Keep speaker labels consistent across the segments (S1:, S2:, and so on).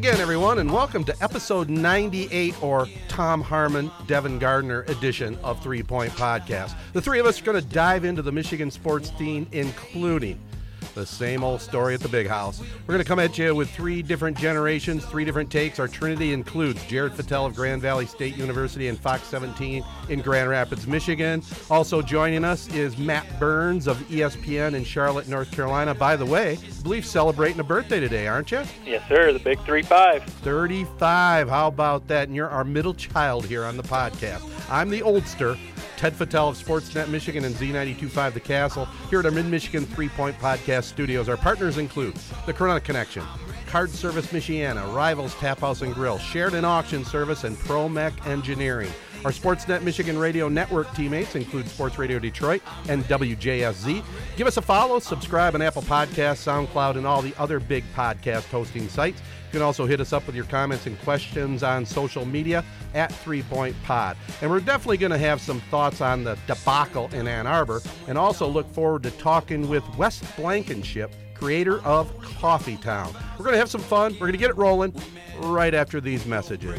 S1: again, everyone, and welcome to episode 98 or Tom Harmon, Devin Gardner edition of Three Point Podcast. The three of us are going to dive into the Michigan sports scene, including the same old story at the big house. We're going to come at you with three different generations, three different takes. Our trinity includes Jared Fattel of Grand Valley State University and Fox 17 in Grand Rapids, Michigan. Also joining us is Matt Burns of ESPN in Charlotte, North Carolina. By the way, I believe celebrating a birthday today, aren't you?
S2: Yes, sir. The big 3 5.
S1: 35. How about that? And you're our middle child here on the podcast. I'm the oldster. Ted Fattel of Sportsnet Michigan and Z925 The Castle here at our Mid Michigan Three Point Podcast studios. Our partners include the Corunna Connection, Card Service Michiana, Rivals Tap House and Grill, Sheridan Auction Service, and ProMech Engineering. Our Sportsnet Michigan Radio Network teammates include Sports Radio Detroit and WJSZ. Give us a follow, subscribe on Apple Podcasts, SoundCloud, and all the other big podcast hosting sites. You can also hit us up with your comments and questions on social media at Three Point Pod. And we're definitely going to have some thoughts on the debacle in Ann Arbor and also look forward to talking with Wes Blankenship, creator of Coffee Town. We're going to have some fun. We're going to get it rolling right after these messages.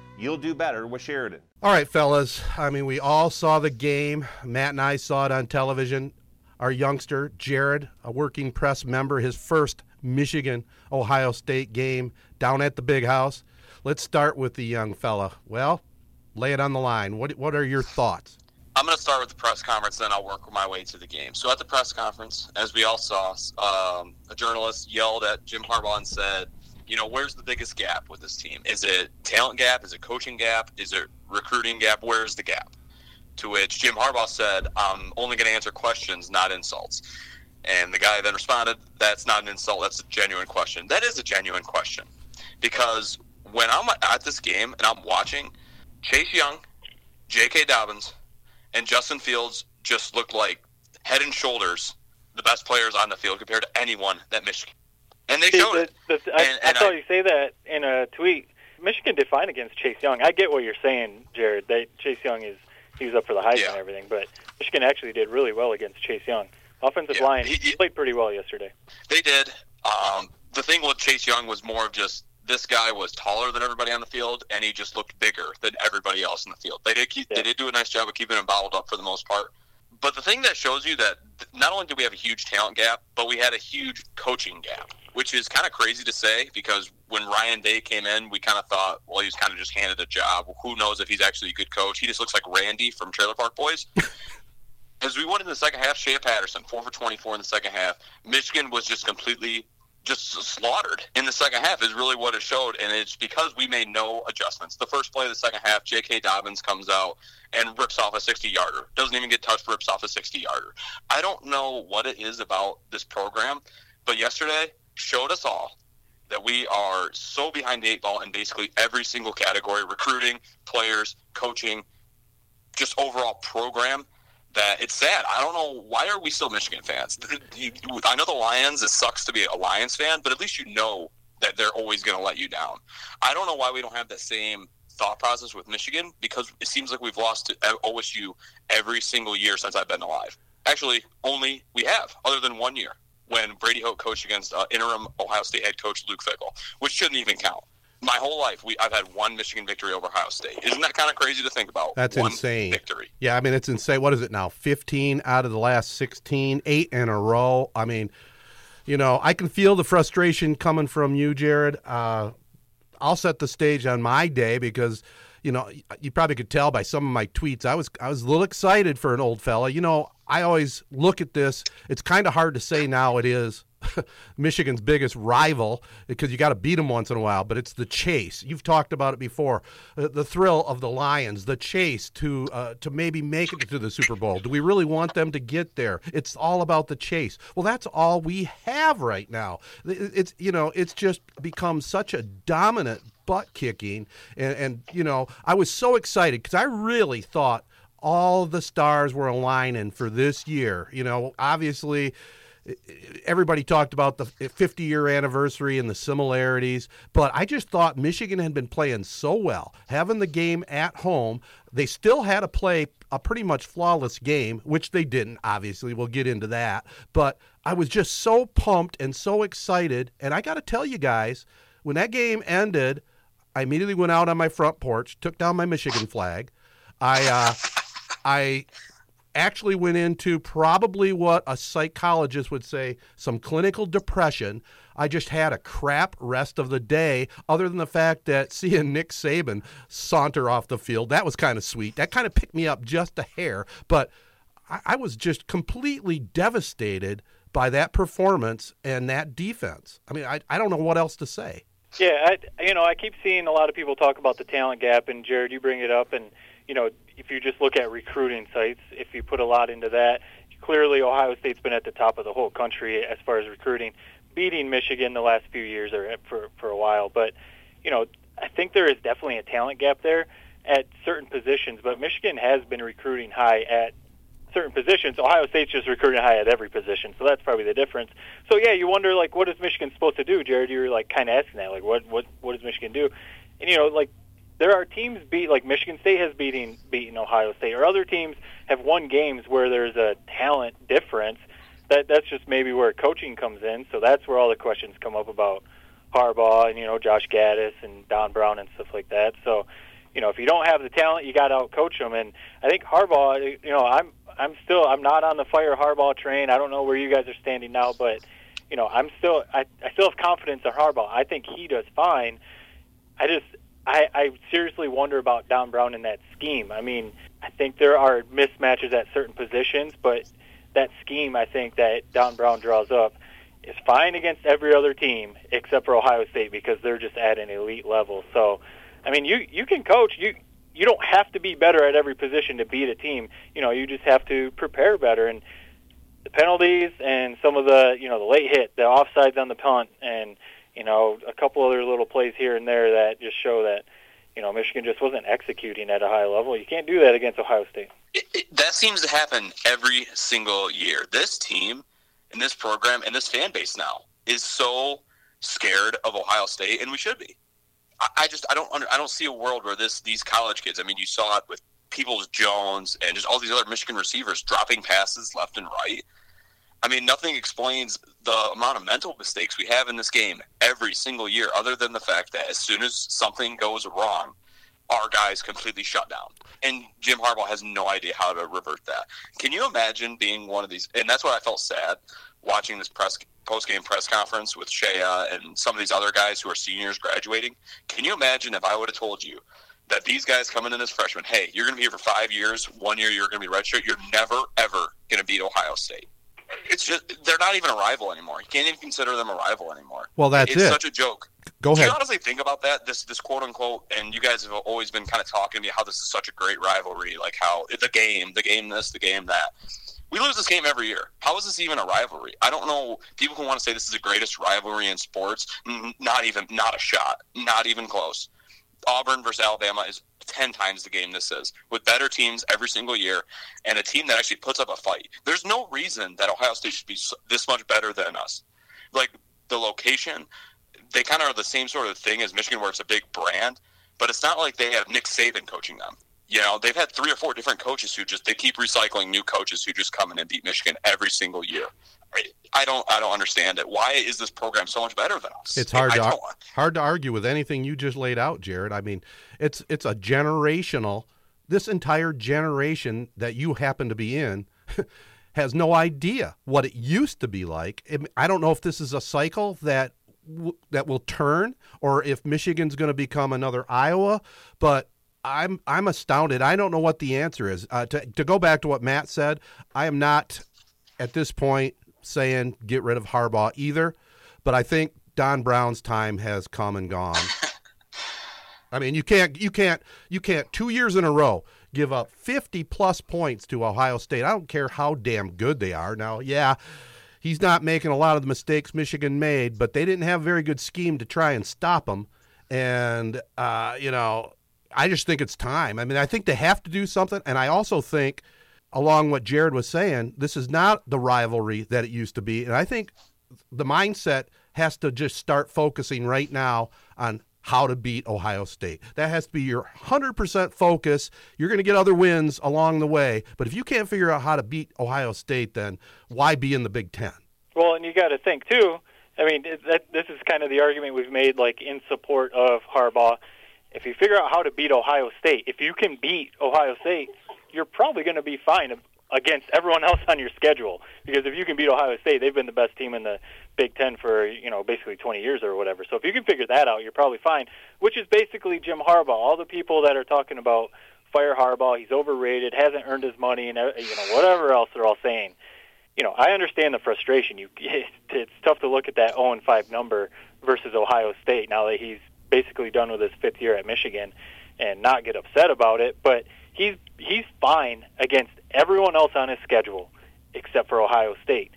S3: You'll do better with Sheridan.
S1: All right, fellas. I mean, we all saw the game. Matt and I saw it on television. Our youngster, Jared, a working press member, his first Michigan Ohio State game down at the big house. Let's start with the young fella. Well, lay it on the line. What, what are your thoughts?
S4: I'm going to start with the press conference, then I'll work my way to the game. So at the press conference, as we all saw, um, a journalist yelled at Jim Harbaugh and said, you know, where's the biggest gap with this team? Is it talent gap? Is it coaching gap? Is it recruiting gap? Where's the gap? To which Jim Harbaugh said, I'm only going to answer questions, not insults. And the guy then responded, That's not an insult. That's a genuine question. That is a genuine question. Because when I'm at this game and I'm watching, Chase Young, J.K. Dobbins, and Justin Fields just looked like head and shoulders the best players on the field compared to anyone that Michigan and they showed
S2: the,
S4: it.
S2: The, I,
S4: and,
S2: I saw
S4: I,
S2: you say that in a tweet. Michigan did fine against Chase Young. I get what you're saying, Jared. That Chase Young is he was up for the Heisman
S4: Yeah.
S2: and everything, but Michigan actually did really well against Chase Young. Offensive
S4: Yeah,
S2: line
S4: he- he-
S2: played pretty well yesterday.
S4: They did. Um, the thing with Chase Young was more of just this guy was taller than everybody on the field, and he just looked bigger than everybody else in the field. They did keep,
S2: Yeah.
S4: they did do a nice job of keeping him bottled up for the most part. But the thing that shows you that not only did we have a huge talent gap, but we had a huge coaching gap, which is kind of crazy to say because when Ryan Day came in, we kind of thought, well, he was kind of just handed a job. Who knows if he's actually a good coach? He just looks like Randy from Trailer Park Boys. As we went in the second half, Shea Patterson, four for 24 in the second half. Michigan was just completely just slaughtered in the second half is really what it showed, and it's because we made no adjustments. The first play of the second half, J.K. Dobbins comes out and rips off a 60-yarder. Doesn't even get touched, rips off a 60-yarder. I don't know what it is about this program, but yesterday showed us all that we are so behind the eight ball in basically every single category: recruiting, players, coaching, just overall program that it's sad. I don't know why are we still Michigan fans. I know the Lions. It sucks to be a Lions fan, but at least you know that they're always going to let you down. I don't know why we don't have the same thought process with Michigan because it seems like we've lost to OSU every single year since I've been alive. Actually, only we have, other than one year when Brady Hoke coached against uh, interim Ohio State head coach Luke Fickell, which shouldn't even count. My whole life, we I've had one Michigan victory over Ohio State. Isn't that kind of crazy to think about?
S1: That's
S4: one
S1: insane.
S4: Victory.
S1: Yeah, I mean it's insane. What is it now? 15 out of the last 16, 8 in a row. I mean, you know, I can feel the frustration coming from you, Jared. Uh, I'll set the stage on my day because you know you probably could tell by some of my tweets. I was I was a little excited for an old fella. You know, I always look at this. It's kind of hard to say now. It is Michigan's biggest rival because you got to beat them once in a while, but it's the chase. You've talked about it before. Uh, the thrill of the Lions, the chase to uh, to maybe make it to the Super Bowl. Do we really want them to get there? It's all about the chase. Well, that's all we have right now. It's you know, it's just become such a dominant butt kicking and, and you know, I was so excited cuz I really thought all the stars were aligning for this year. You know, obviously everybody talked about the 50 year anniversary and the similarities, but I just thought Michigan had been playing so well, having the game at home. They still had to play a pretty much flawless game, which they didn't, obviously. We'll get into that. But I was just so pumped and so excited. And I got to tell you guys, when that game ended, I immediately went out on my front porch, took down my Michigan flag. I, uh, I actually went into probably what a psychologist would say some clinical depression. I just had a crap rest of the day, other than the fact that seeing Nick Saban saunter off the field, that was kind of sweet. That kind of picked me up just a hair. But I, I was just completely devastated by that performance and that defense. I mean, I, I don't know what else to say.
S2: Yeah, I, you know, I keep seeing a lot of people talk about the talent gap, and Jared, you bring it up, and you know, if you just look at recruiting sites, if you put a lot into that, clearly Ohio State's been at the top of the whole country as far as recruiting, beating Michigan the last few years or for for a while. But you know, I think there is definitely a talent gap there at certain positions. But Michigan has been recruiting high at certain positions. Ohio State's just recruiting high at every position, so that's probably the difference. So yeah, you wonder like what is Michigan supposed to do, Jared? You're like kind of asking that, like what what what does Michigan do? And you know, like there are teams beat like Michigan State has beaten beaten Ohio State, or other teams have won games where there's a talent difference. That that's just maybe where coaching comes in. So that's where all the questions come up about Harbaugh and you know Josh Gattis and Don Brown and stuff like that. So you know if you don't have the talent, you got to coach them. And I think Harbaugh, you know, I'm I'm still I'm not on the fire Harbaugh train. I don't know where you guys are standing now, but you know I'm still I, I still have confidence in Harbaugh. I think he does fine. I just I, I seriously wonder about Don Brown in that scheme. I mean, I think there are mismatches at certain positions, but that scheme I think that Don Brown draws up is fine against every other team except for Ohio State because they're just at an elite level. So, I mean, you you can coach you. You don't have to be better at every position to beat a team. You know, you just have to prepare better. And the penalties and some of the you know the late hit, the offsides on the punt, and you know, a couple other little plays here and there that just show that, you know, Michigan just wasn't executing at a high level. You can't do that against Ohio State.
S4: It, it, that seems to happen every single year. This team and this program and this fan base now is so scared of Ohio State, and we should be. I, I just I don't under, I don't see a world where this these college kids. I mean, you saw it with Peoples Jones and just all these other Michigan receivers dropping passes left and right. I mean, nothing explains the amount of mental mistakes we have in this game every single year, other than the fact that as soon as something goes wrong, our guys completely shut down. And Jim Harbaugh has no idea how to revert that. Can you imagine being one of these? And that's why I felt sad watching this press post game press conference with Shea and some of these other guys who are seniors graduating. Can you imagine if I would have told you that these guys coming in as freshmen, hey, you're going to be here for five years, one year you're going to be redshirt, you're never ever going to beat Ohio State it's just they're not even a rival anymore. You can't even consider them a rival anymore.
S1: Well, that's
S4: it's
S1: it.
S4: such a joke.
S1: Go
S4: Do
S1: ahead.
S4: you honestly think about that? This this quote unquote, and you guys have always been kind of talking to me how this is such a great rivalry, like how the game, the game this, the game that. We lose this game every year. How is this even a rivalry? I don't know. People who want to say this is the greatest rivalry in sports, not even, not a shot, not even close. Auburn versus Alabama is 10 times the game this is, with better teams every single year and a team that actually puts up a fight. There's no reason that Ohio State should be this much better than us. Like the location, they kind of are the same sort of thing as Michigan, where it's a big brand, but it's not like they have Nick Saban coaching them. You know, they've had three or four different coaches who just they keep recycling new coaches who just come in and beat Michigan every single year. I, don't I don't understand it. Why is this program so much better than us?
S1: It's hard
S4: I
S1: to hard to argue with anything you just laid out, Jared. I mean, it's it's a generational. This entire generation that you happen to be in has no idea what it used to be like. I don't know if this is a cycle that w- that will turn, or if Michigan's going to become another Iowa. But I'm I'm astounded. I don't know what the answer is. Uh, to to go back to what Matt said, I am not at this point saying get rid of Harbaugh either, but I think Don Brown's time has come and gone. I mean, you can't you can't you can't two years in a row give up 50 plus points to Ohio State. I don't care how damn good they are. Now, yeah, he's not making a lot of the mistakes Michigan made, but they didn't have a very good scheme to try and stop him. And uh, you know, I just think it's time. I mean, I think they have to do something, and I also think, along what Jared was saying, this is not the rivalry that it used to be, and I think the mindset has to just start focusing right now on how to beat Ohio State. That has to be your 100% focus. You're going to get other wins along the way, but if you can't figure out how to beat Ohio State, then why be in the Big Ten?
S2: Well, and you got to think too. I mean, that, this is kind of the argument we've made, like in support of Harbaugh. If you figure out how to beat Ohio State, if you can beat Ohio State, you're probably going to be fine against everyone else on your schedule. Because if you can beat Ohio State, they've been the best team in the Big Ten for you know basically 20 years or whatever. So if you can figure that out, you're probably fine. Which is basically Jim Harbaugh. All the people that are talking about fire Harbaugh, he's overrated, hasn't earned his money, and uh, you know whatever else they're all saying you know, I understand the frustration. You, it's tough to look at that 0 and 5 number versus Ohio State now that he's basically done with his fifth year at Michigan, and not get upset about it. But he's he's fine against everyone else on his schedule except for Ohio State,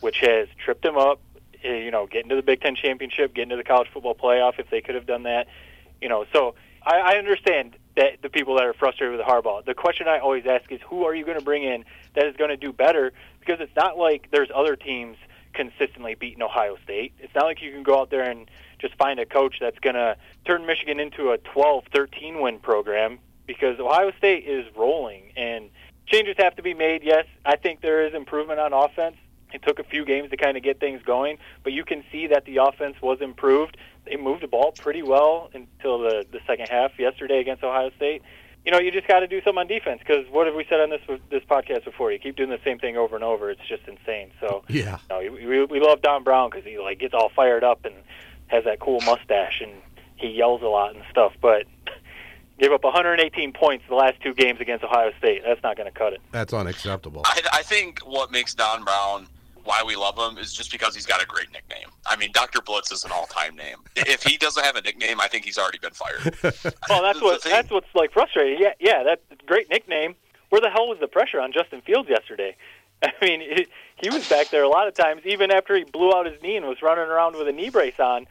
S2: which has tripped him up. eh, You know, getting to the Big Ten championship, getting to the college football playoff if they could have done that. You know, so I, I understand that the people that are frustrated with Harbaugh. The question I always ask is, who are you going to bring in that is going to do better? Because it's not like there's other teams consistently beating Ohio State. It's not like you can go out there and just find a coach that's going to turn Michigan into a 12, 13 win program because Ohio State is rolling and changes have to be made. Yes, I think there is improvement on offense. It took a few games to kind of get things going, but you can see that the offense was improved. They moved the ball pretty well until the the second half yesterday against Ohio State. You know, you just got to do something on defense because what have we said on this this podcast before? You keep doing the same thing over and over. It's just insane. So
S1: Yeah.
S2: no, we, we love Don Brown because he like gets all fired up and has that cool mustache and he yells a lot and stuff. But gave up 118 points the last two games against Ohio State. That's not going to cut it.
S1: That's unacceptable.
S4: I, I think what makes Don Brown why we love him is just because he's got a great nickname. I mean, Dr. Blitz is an all-time name. If he doesn't have a nickname, I think he's already been fired.
S2: Well, that's what
S4: thing-
S2: that's what's like frustrating. Yeah, yeah, that's a great nickname. Where the hell was the pressure on Justin Fields yesterday? I mean, he, he was back there a lot of times, even after he blew out his knee and was running around with a knee brace on.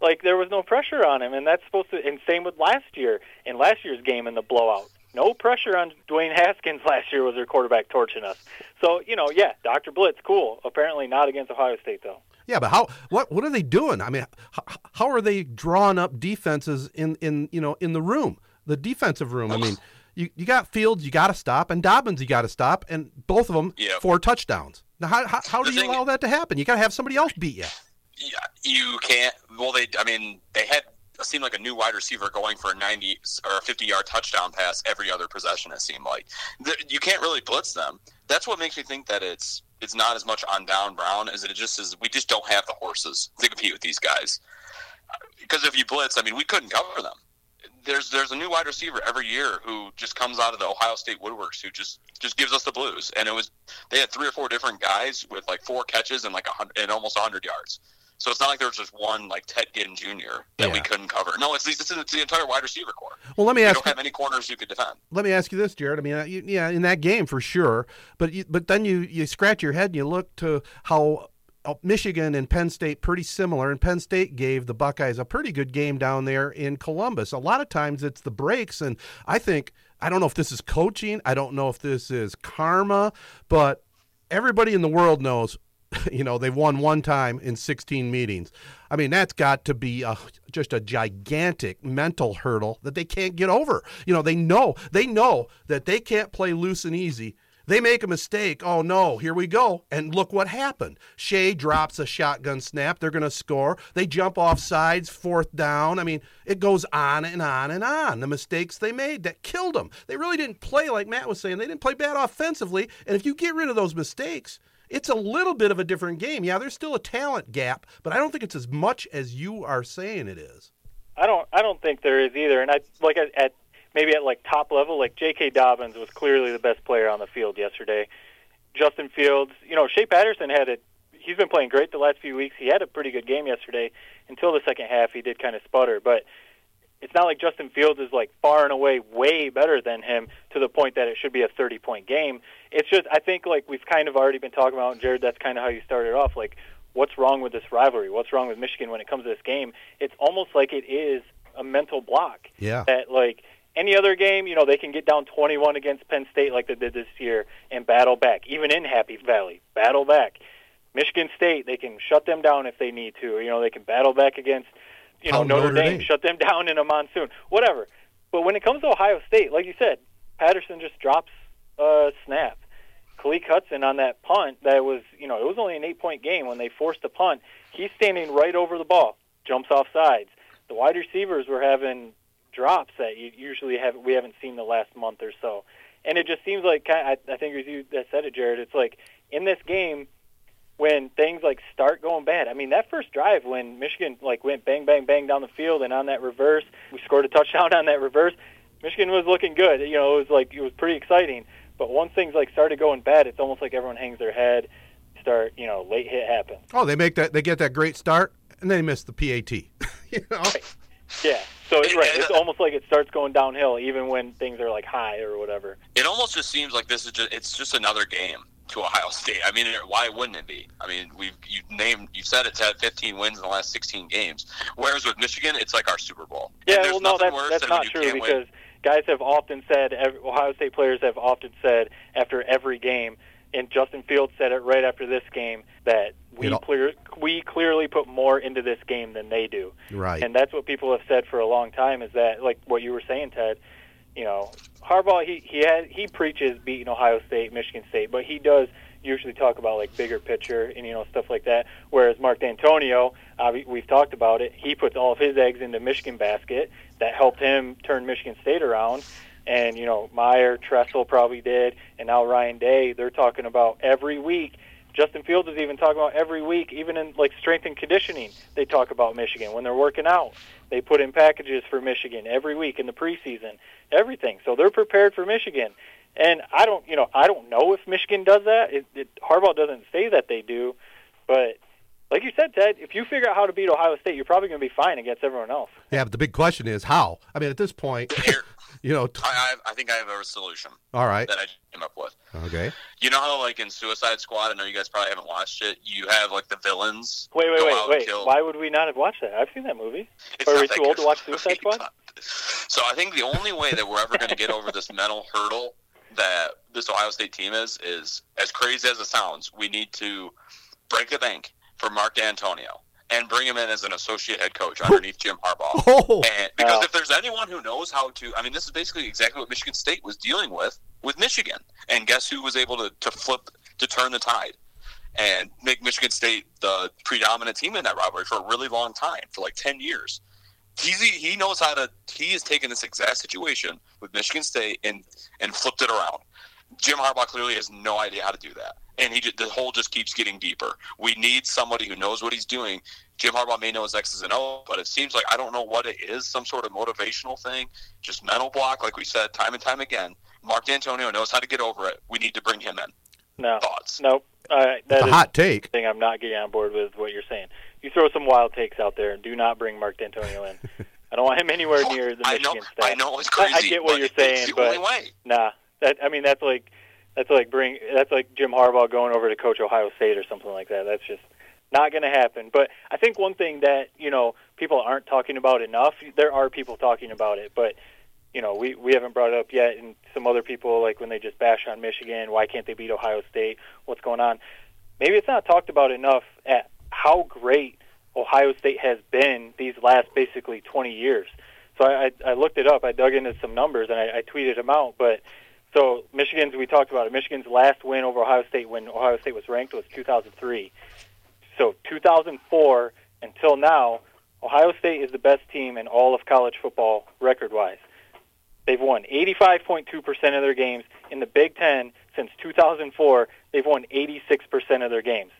S2: Like there was no pressure on him, and that's supposed to. And same with last year in last year's game in the blowout. No pressure on Dwayne Haskins last year was their quarterback torching us. So you know, yeah, Dr. Blitz, cool. Apparently not against Ohio State though.
S1: Yeah, but how? What? What are they doing? I mean, how, how are they drawing up defenses in in you know in the room, the defensive room? I mean, you you got Fields, you got to stop, and Dobbins, you got to stop, and both of them
S4: Yeah.
S1: four touchdowns. Now, how how, how do you allow that to happen? You got to have somebody else beat you.
S4: Yeah, you can't. Well, they. I mean, they had seemed like a new wide receiver going for a ninety or a fifty-yard touchdown pass every other possession. It seemed like you can't really blitz them. That's what makes me think that it's it's not as much on Don Brown as it just is. We just don't have the horses to compete with these guys. Because if you blitz, I mean, we couldn't cover them. There's there's a new wide receiver every year who just comes out of the Ohio State woodworks who just just gives us the blues. And it was they had three or four different guys with like four catches and like a hundred and almost hundred yards. So it's not like there was just one like Ted Ginn Jr. that we couldn't cover. No, it's, it's, it's the entire wide receiver core.
S1: Well, let me ask
S4: don't have any corners who could defend.
S1: let me ask you this, Jared. I mean, uh, you, yeah, in that game for sure, but you, but then you you scratch your head and you look to how Uh, Michigan and Penn State pretty similar, and Penn State gave the Buckeyes a pretty good game down there in Columbus. A lot of times it's the breaks, and I think I don't know if this is coaching, I don't know if this is karma, but everybody in the world knows. You know, they've won one time in 16 meetings. I mean, that's got to be a, just a gigantic mental hurdle that they can't get over. You know, they know they know that they can't play loose and easy. They make a mistake. Oh no, here we go. And look what happened. Shea drops a shotgun snap. They're going to score. They jump off sides, fourth down. I mean, it goes on and on and on. The mistakes they made that killed them. They really didn't play like Matt was saying. They didn't play bad offensively. And if you get rid of those mistakes, it's a little bit of a different game. Yeah, there's still a talent gap, but I don't think it's as much as you are saying it is.
S2: I don't. I don't think there is either. And I like at, at maybe at like top level, like J.K. Dobbins was clearly the best player on the field yesterday. Justin Fields, you know, Shea Patterson had a. He's been playing great the last few weeks. He had a pretty good game yesterday until the second half. He did kind of sputter, but it's not like Justin Fields is like far and away way better than him to the point that it should be a 30 point game. It's just I think like we've kind of already been talking about, and Jared, that's kind of how you started off. Like, what's wrong with this rivalry? What's wrong with Michigan when it comes to this game? It's almost like it is a mental block.
S1: Yeah.
S2: That like any other game, you know, they can get down 21 against Penn State like they did this year and battle back. Even in Happy Valley, battle back. Michigan State, they can shut them down if they need to. You know, they can battle back against, you know, Notre,
S1: Notre
S2: Dame,
S1: Dame.
S2: shut them down in a monsoon, whatever. But when it comes to Ohio State, like you said, Patterson just drops a snap. Khaleke Hudson on that punt, that was, you know, it was only an eight-point game when they forced a punt. He's standing right over the ball, jumps off sides. The wide receivers were having drops that you usually have we haven't seen the last month or so, and it just seems like I, I think it was you that said it, Jared. It's like in this game when things like start going bad. I mean, that first drive when Michigan like went bang bang bang down the field and on that reverse, we scored a touchdown on that reverse. Michigan was looking good. You know, it was like it was pretty exciting. But once things like started going bad, it's almost like everyone hangs their head. Start, you know, late hit happens.
S1: Oh, they make that they get that great start and they miss the PAT. you know?
S2: Yeah. So it's right. It's almost like it starts going downhill, even when things are like high or whatever.
S4: It almost just seems like this is just it's just another game to Ohio State. I mean, why wouldn't it be? I mean, we've you named you said it's had 15 wins in the last 16 games. Whereas with Michigan, it's like our Super Bowl.
S2: Yeah, well, no, that's that's not true because
S4: win.
S2: guys have often said Ohio State players have often said after every game, and Justin Fields said it right after this game that we
S1: You know-
S2: clear we clearly put more into this game than they do.
S1: Right.
S2: And that's what people have said for a long time is that like what you were saying, Ted. You know, Harbaugh he he has, he preaches beating Ohio State, Michigan State, but he does usually talk about like bigger picture and you know stuff like that. Whereas Mark Dantonio, uh, we- we've talked about it, he puts all of his eggs into Michigan basket. That helped him turn Michigan State around. And you know, Meyer, Tressel probably did, and now Ryan Day. They're talking about every week. Justin Fields is even talking about every week, even in like strength and conditioning. They talk about Michigan when they're working out. They put in packages for Michigan every week in the preseason, everything. So they're prepared for Michigan. And I don't, you know, I don't know if Michigan does that. It, it, Harbaugh doesn't say that they do, but like you said, Ted, if you figure out how to beat Ohio State, you're probably going to be fine against everyone else.
S1: Yeah, but the big question is how. I mean, at this point,
S4: Here,
S1: you know. T-
S4: I, I I think I have a solution
S1: all right.
S4: that I came up with.
S1: Okay.
S4: You know how like in Suicide Squad, I know you guys probably haven't watched it. You have like the villains.
S2: Wait, wait,
S4: go
S2: wait,
S4: out
S2: wait.
S4: kill-
S2: Why would we not have watched that? I've seen that movie.
S4: It's
S2: Are we too old to watch Suicide Squad?
S4: So I think the only way that we're ever going to get over this mental hurdle that this Ohio State team is is as crazy as it sounds. We need to break the bank for Mark Dantonio and bring him in as an associate head coach underneath Jim Harbaugh.
S1: Oh,
S4: And because
S2: Oh.
S4: if there's anyone who knows how to, I mean, this is basically exactly what Michigan State was dealing with with Michigan. And guess who was able to, to flip, to turn the tide and make Michigan State the predominant team in that rivalry for a really long time, for like 10 years. He's, he knows how to, he has taken this exact situation with Michigan State and, and flipped it around. Jim Harbaugh clearly has no idea how to do that. And he just, the hole just keeps getting deeper. We need somebody who knows what he's doing. Jim Harbaugh may know his X's and O's, but it seems like I don't know what it is, some sort of motivational thing, just mental block, like we said time and time again. Mark Dantonio knows how to get over it. We need to bring him in.
S2: No.
S4: Thoughts?
S2: Nope. All right, that
S1: it's a hot take.
S2: thing I'm not getting on board with what you're saying. You throw some wild takes out there and do not bring Mark Dantonio in. I don't want him anywhere near the
S4: I
S2: Michigan
S4: know,
S2: staff.
S4: I know it's
S2: I-
S4: crazy.
S2: I get what
S4: but
S2: you're
S4: it's
S2: saying,
S4: the
S2: but
S4: only way.
S2: Nah, that I mean that's like that's like bring that's like Jim Harbaugh going over to coach Ohio State or something like that. That's just not going to happen. But I think one thing that you know people aren't talking about enough. There are people talking about it, but you know we we haven't brought it up yet. And some other people like when they just bash on Michigan, why can't they beat Ohio State? What's going on? Maybe it's not talked about enough at how great Ohio State has been these last basically 20 years. So I, I, looked it up. I dug into some numbers and I, I tweeted them out. But So Michigan's we talked about it. Michigan's last win over Ohio State when Ohio State was ranked was 2003. So 2004 until now, Ohio State is the best team in all of college football record-wise. They've won 85.2% of their games in the Big 10 since 2004. They've won 86% of their games.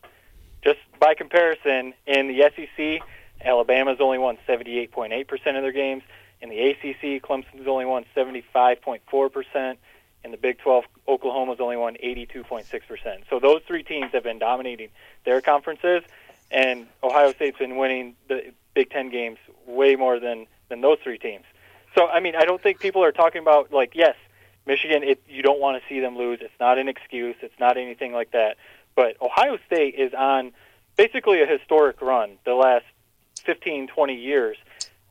S2: Just by comparison, in the SEC, Alabama's only won 78.8% of their games. In the ACC, Clemson's only won 75.4%. In the Big 12, Oklahoma's only won 82.6%. So those three teams have been dominating their conferences, and Ohio State's been winning the Big 10 games way more than than those three teams. So I mean, I don't think people are talking about like yes, Michigan. It, you don't want to see them lose. It's not an excuse. It's not anything like that. But Ohio State is on basically a historic run the last 15, 20 years.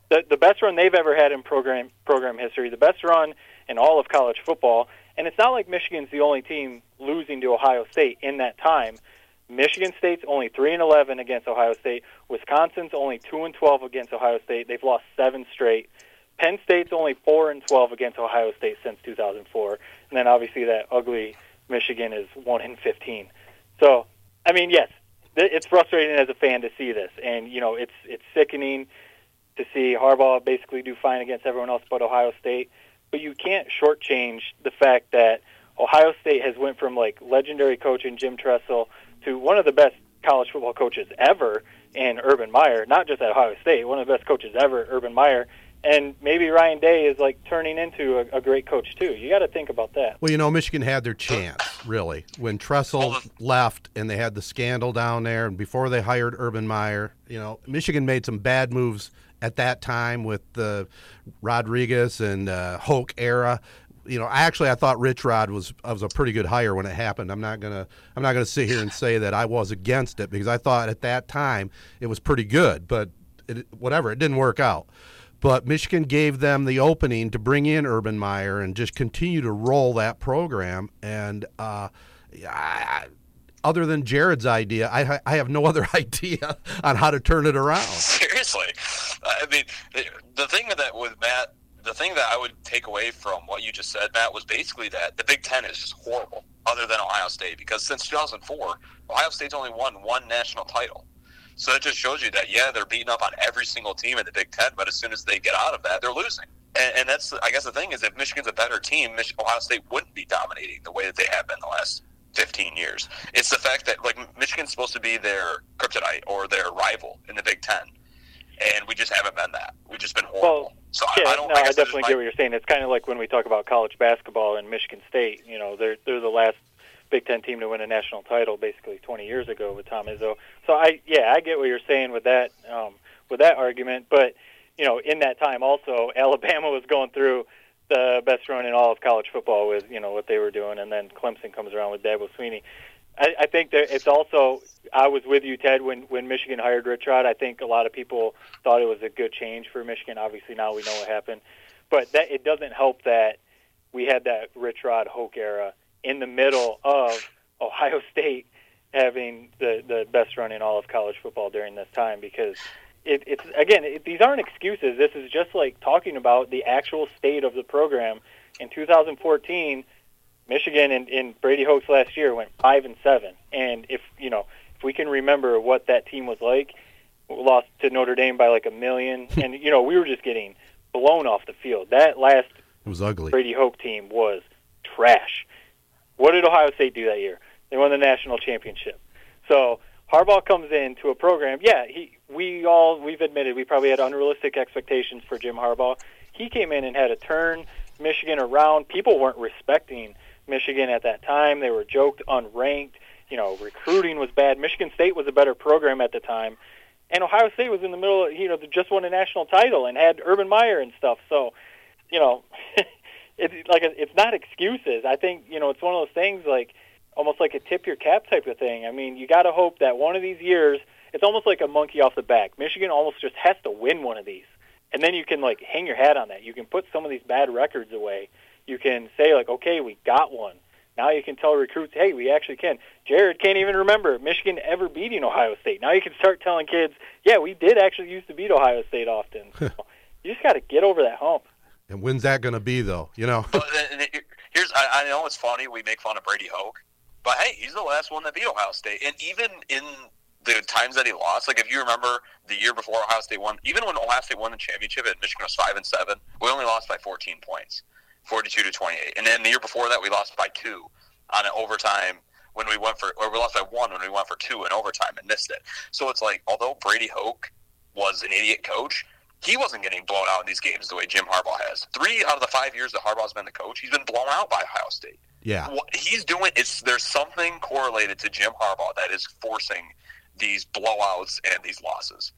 S2: The, the best run they've ever had in program program history, the best run in all of college football. And it's not like Michigan's the only team losing to Ohio State in that time. Michigan State's only three and eleven against Ohio State. Wisconsin's only two and twelve against Ohio State. They've lost seven straight. Penn State's only four and twelve against Ohio State since 2004, and then obviously that ugly Michigan is one and 15. So, I mean, yes, it's frustrating as a fan to see this, and you know, it's it's sickening to see Harbaugh basically do fine against everyone else but Ohio State. But you can't shortchange the fact that Ohio State has went from like legendary coach in Jim Tressel to one of the best college football coaches ever in Urban Meyer, not just at Ohio State, one of the best coaches ever, Urban Meyer, and maybe Ryan Day is like turning into a, a great coach too. You got to think about that.
S1: Well, you know, Michigan had their chance really when Tressel left and they had the scandal down there, and before they hired Urban Meyer. You know, Michigan made some bad moves at that time with the Rodriguez and uh, Hoke era. You know, actually, I thought Rich Rod was was a pretty good hire when it happened. I'm not gonna I'm not gonna sit here and say that I was against it because I thought at that time it was pretty good, but it, whatever, it didn't work out. But Michigan gave them the opening to bring in Urban Meyer and just continue to roll that program. And uh, I, other than Jared's idea, I, I have no other idea on how to turn it around.
S4: Seriously, I mean, the thing that with Matt, the thing that I would take away from what you just said, Matt, was basically that the Big Ten is just horrible, other than Ohio State, because since 2004, Ohio State's only won one national title. So it just shows you that yeah, they're beating up on every single team in the Big Ten, but as soon as they get out of that, they're losing. And, and that's I guess the thing is, if Michigan's a better team, Mich- Ohio State wouldn't be dominating the way that they have been the last 15 years. It's the fact that like Michigan's supposed to be their kryptonite or their rival in the Big Ten, and we just haven't been that. We've just been horrible.
S2: Well,
S4: so
S2: yeah,
S4: I, I don't.
S2: no,
S4: I,
S2: I definitely get what you're saying. It's kind of like when we talk about college basketball and Michigan State. You know, they're they're the last Big Ten team to win a national title basically 20 years ago with Tom Izzo. So I yeah I get what you're saying with that um, with that argument, but you know in that time also Alabama was going through the best run in all of college football with you know what they were doing, and then Clemson comes around with Dabo Swinney. I, I think that it's also I was with you Ted when when Michigan hired Rich Rod. I think a lot of people thought it was a good change for Michigan. Obviously now we know what happened, but that it doesn't help that we had that Rich Rod Hoke era in the middle of Ohio State having the the best run in all of college football during this time because it, it's again it, these aren't excuses. This is just like talking about the actual state of the program. In 2014, Michigan and in Brady Hoke's last year went five and seven, and if you know if we can remember what that team was like, lost to Notre Dame by like a million, and you know we were just getting blown off the field. That last
S1: It was ugly.
S2: Brady Hoke team was trash. What did Ohio State do that year? They won the national championship. So Harbaugh comes into a program. Yeah, he we all we've admitted we probably had unrealistic expectations for Jim Harbaugh. He came in and had to turn Michigan around. People weren't respecting Michigan at that time. They were joked unranked. You know, recruiting was bad. Michigan State was a better program at the time. And Ohio State was in the middle, of, you know, just won a national title and had Urban Meyer and stuff. So, you know, it's like it's not excuses. I think you know it's one of those things like almost like a tip your cap type of thing. I mean, you got to hope that one of these years it's almost like a monkey off the back. Michigan almost just has to win one of these, and then you can like hang your hat on that. You can put some of these bad records away. You can say like, okay, we got one. Now you can tell recruits, hey, we actually can. Jared can't even remember Michigan ever beating Ohio State. Now you can start telling kids, yeah, we did actually used to beat Ohio State often. So you just got to get over that hump.
S1: And when's that going to be, though? You know.
S4: Here's I, I know it's funny we make fun of Brady Hoke, but hey, he's the last one that beat Ohio State, and even in the times that he lost, like if you remember the year before Ohio State won, even when Ohio State won the championship and Michigan was five and seven, we only lost by 14 points, 42 to 28, and then the year before that we lost by two on an overtime when we went for, or we lost by one when we went for two in overtime and missed it. So it's like, although Brady Hoke was an idiot coach, he wasn't getting blown out in these games the way Jim Harbaugh has. Three out of the five years that Harbaugh's been the coach, he's been blown out by Ohio State.
S1: Yeah.
S4: What he's doing is there's something correlated to Jim Harbaugh that is forcing these blowouts and these losses.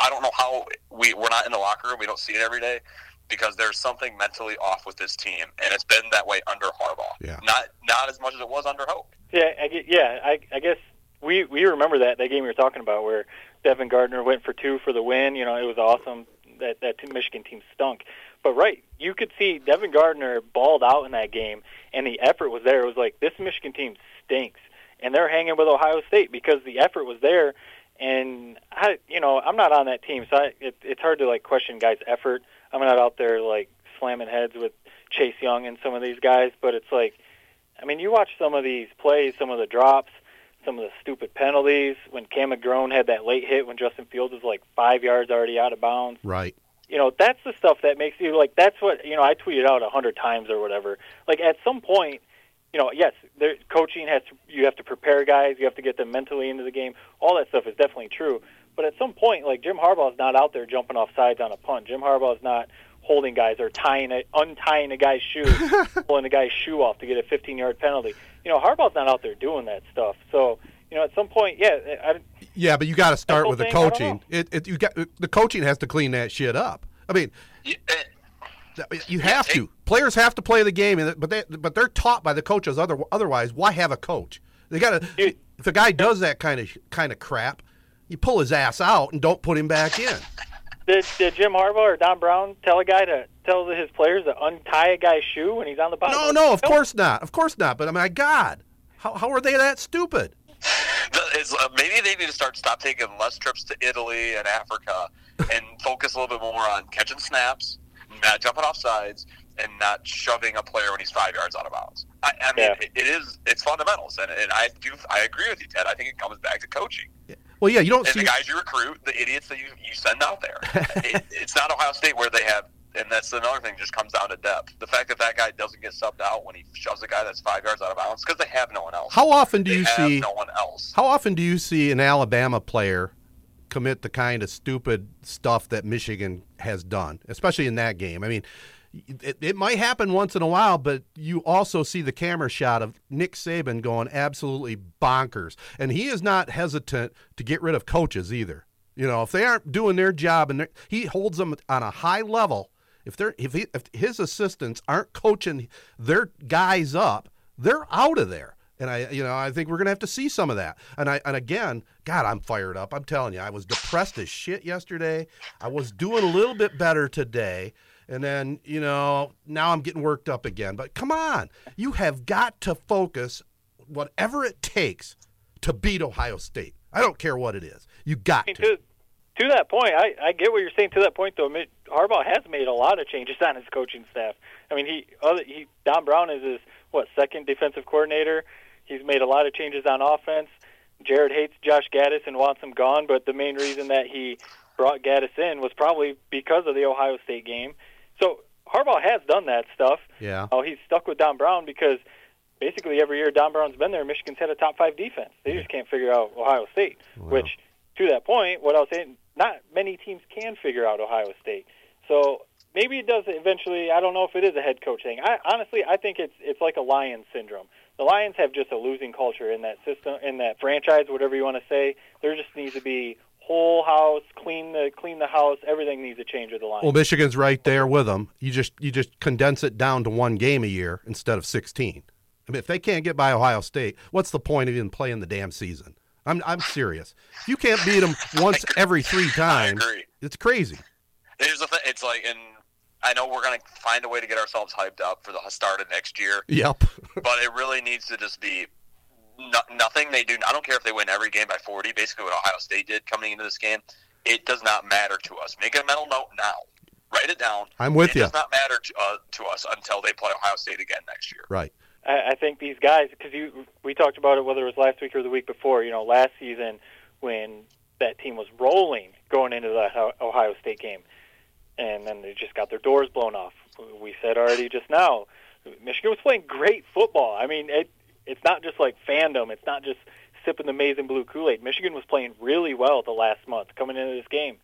S4: I don't know how we we're not in the locker room. We don't see it every day because there's something mentally off with this team, and it's been that way under Harbaugh.
S1: Yeah.
S4: Not not as much as it was under Hoke.
S2: Yeah, I, get- yeah. I, I guess we we remember that that game you were talking about where Devin Gardner went for two for the win. You know, it was awesome. That that Michigan team stunk. But right, you could see Devin Gardner balled out in that game, and the effort was there. It was like this Michigan team stinks, and they're hanging with Ohio State because the effort was there. And I, you know, I'm not on that team, so I, it, it's hard to like question guys' effort. I'm not out there like slamming heads with Chase Young and some of these guys, but it's like, I mean, you watch some of these plays, some of the drops, some of the stupid penalties. When Cam McGrone had that late hit when Justin Fields was like five yards already out of bounds,
S1: Right.
S2: you know, that's the stuff that makes you like. That's what you know. I tweeted out a hundred times or whatever. Like at some point, you know, yes, there, coaching has to. You have to prepare guys. You have to get them mentally into the game. All that stuff is definitely true. But at some point, like Jim Harbaugh is not out there jumping off sides on a punt. Jim Harbaugh is not holding guys or tying a, untying a guy's shoe, pulling a guy's shoe off to get a 15-yard penalty. You know, Harbaugh's not out there doing that stuff. So, you know, at some point, yeah, I,
S1: Yeah, but you got to start with the
S2: thing, I
S1: coaching. It, it you got the coaching has to clean that shit up. I mean,
S4: Yeah,
S1: you have to. Players have to play the game, and- but they but they're taught by the coaches. Other otherwise, why have a coach? They got to. If a guy does that kind of kind of crap, you pull his ass out and don't put him back in.
S2: Did, did Jim Harbaugh or Don Brown tell a guy to tell his players to untie a guy's shoe when he's on the bottom?
S1: No, no, of course not. Of course not. But I mean, my God, how how are they that stupid?
S4: the- it's, uh, maybe they need to start stop taking less trips to Italy and Africa and focus a little bit more on catching snaps, not jumping off sides, and not shoving a player when he's five yards out of bounds. I, I mean,
S2: Yeah.
S4: it, it is it's fundamentals, and, and I do I agree with you, Ted. I think it comes back to coaching
S1: Well, yeah, you don't
S4: and
S1: see.
S4: the guys you recruit, the idiots that you, you send out there. it, it's not Ohio State where they have. And that's another thing. Just comes down to depth. The fact that that guy doesn't get subbed out when he shoves a guy that's five yards out of bounds because they have no one else.
S1: How often do
S4: they
S1: you see?
S4: no one else?
S1: How often do you see an Alabama player commit the kind of stupid stuff that Michigan has done, especially in that game? I mean, it, it might happen once in a while, but you also see the camera shot of Nick Saban going absolutely bonkers. And he is not hesitant to get rid of coaches either. You know, if they aren't doing their job and he holds them on a high level, if they're if, he, if his assistants aren't coaching their guys up, they're out of there. And I, you know, I think we're gonna have to see some of that. And I, and again, God, I'm fired up. I'm telling you, I was depressed as shit yesterday. I was doing a little bit better today, and then you know, now I'm getting worked up again. But come on, you have got to focus, whatever it takes, to beat Ohio State. I don't care what it is. You got to.
S2: to to that point, I, I get what you're saying. To that point, though, Harbaugh has made a lot of changes on his coaching staff. I mean, he other he Don Brown is his what second defensive coordinator. He's made a lot of changes on offense. Jared hates Josh Gattis and wants him gone, but the main reason that he brought Gaddis in was probably because of the Ohio State game. So Harbaugh has done that stuff.
S1: Yeah.
S2: Oh, he's stuck with Don Brown because basically every year Don Brown's been there, Michigan's had a top five defense. They just can't figure out Ohio State. Which, to that point, what I was saying, not many teams can figure out Ohio State. So maybe it does eventually. I don't know if it is a head coach thing. I honestly, I think it's it's like a Lions syndrome. The Lions have just a losing culture in that system, in that franchise, whatever you want to say. There just needs to be whole house, clean the clean the house. Everything needs to change with the line.
S1: Well, Michigan's right there with them. You just you just condense it down to one game a year instead of sixteen. I mean, if they can't get by Ohio State, what's the point of even playing the damn season? I'm I'm serious. You can't beat them once every three times,
S4: agree.
S1: it's crazy.
S4: Here's the thing. It's like, and I know we're going to find a way to get ourselves hyped up for the start of next year,
S1: Yep.
S4: but it really needs to just be no, nothing they do. I don't care if they win every game by 40, basically what Ohio State did coming into this game. It does not matter to us. Make a mental note now. Write it down.
S1: I'm with
S4: it
S1: you.
S4: It does not matter to, uh, to us until they play Ohio State again next year.
S1: Right.
S2: I, I think these guys, because you, we talked about it whether it was last week or the week before. You know, last season when that team was rolling going into the Ohio State game, and then they just got their doors blown off. We said already just now, Michigan was playing great football. I mean, it, it's not just like fandom. It's not just sipping the maize and blue Kool Aid. Michigan was playing really well the last month coming into this game,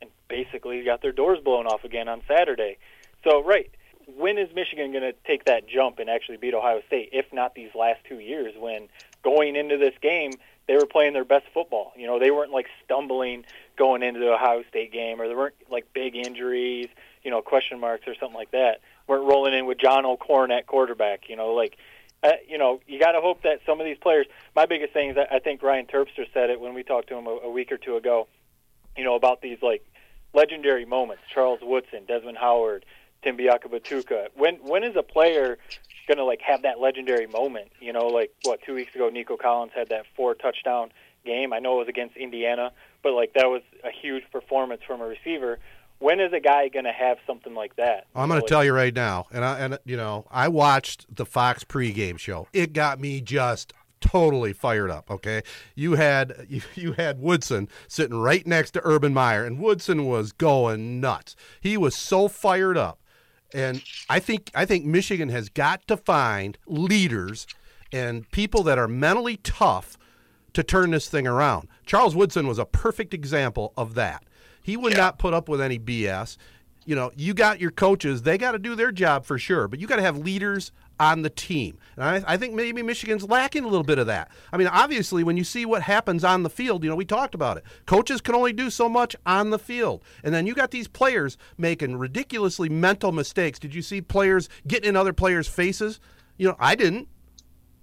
S2: and basically got their doors blown off again on Saturday. So, right, when is Michigan going to take that jump and actually beat Ohio State? If not these last two years, when going into this game they were playing their best football. You know, they weren't like stumbling going into the Ohio State game, or there weren't like big injuries, you know, question marks or something like that. weren't rolling in with John O'Korn at quarterback. You know, like, uh, you know, you got to hope that some of these players. My biggest thing is that I think Ryan Terpster said it when we talked to him a, a week or two ago. You know, about these like legendary moments: Charles Woodson, Desmond Howard, Tim Biakabatuka. When when is a player going to like have that legendary moment. You know, like what two weeks ago, Nico Collins had that four touchdown game. I know it was against Indiana, but like that was a huge performance from a receiver. When is a guy going to have something like that?
S1: I'm going to tell you right now, and I and you know I watched the Fox pregame show. It got me just totally fired up. Okay, you had you, you had Woodson sitting right next to Urban Meyer, and Woodson was going nuts. He was so fired up and I think I think Michigan has got to find leaders and people that are mentally tough to turn this thing around. Charles Woodson was a perfect example of that. He would yeah. not put up with any BS. You know, you got your coaches, they got to do their job for sure, but you got to have leaders on the team. And I, I, think maybe Michigan's lacking a little bit of that. I mean, obviously, when you see what happens on the field, you know, we talked about it. Coaches can only do so much on the field. And then you got these players making ridiculously mental mistakes. Did you see players getting in other players' faces? You know, I didn't.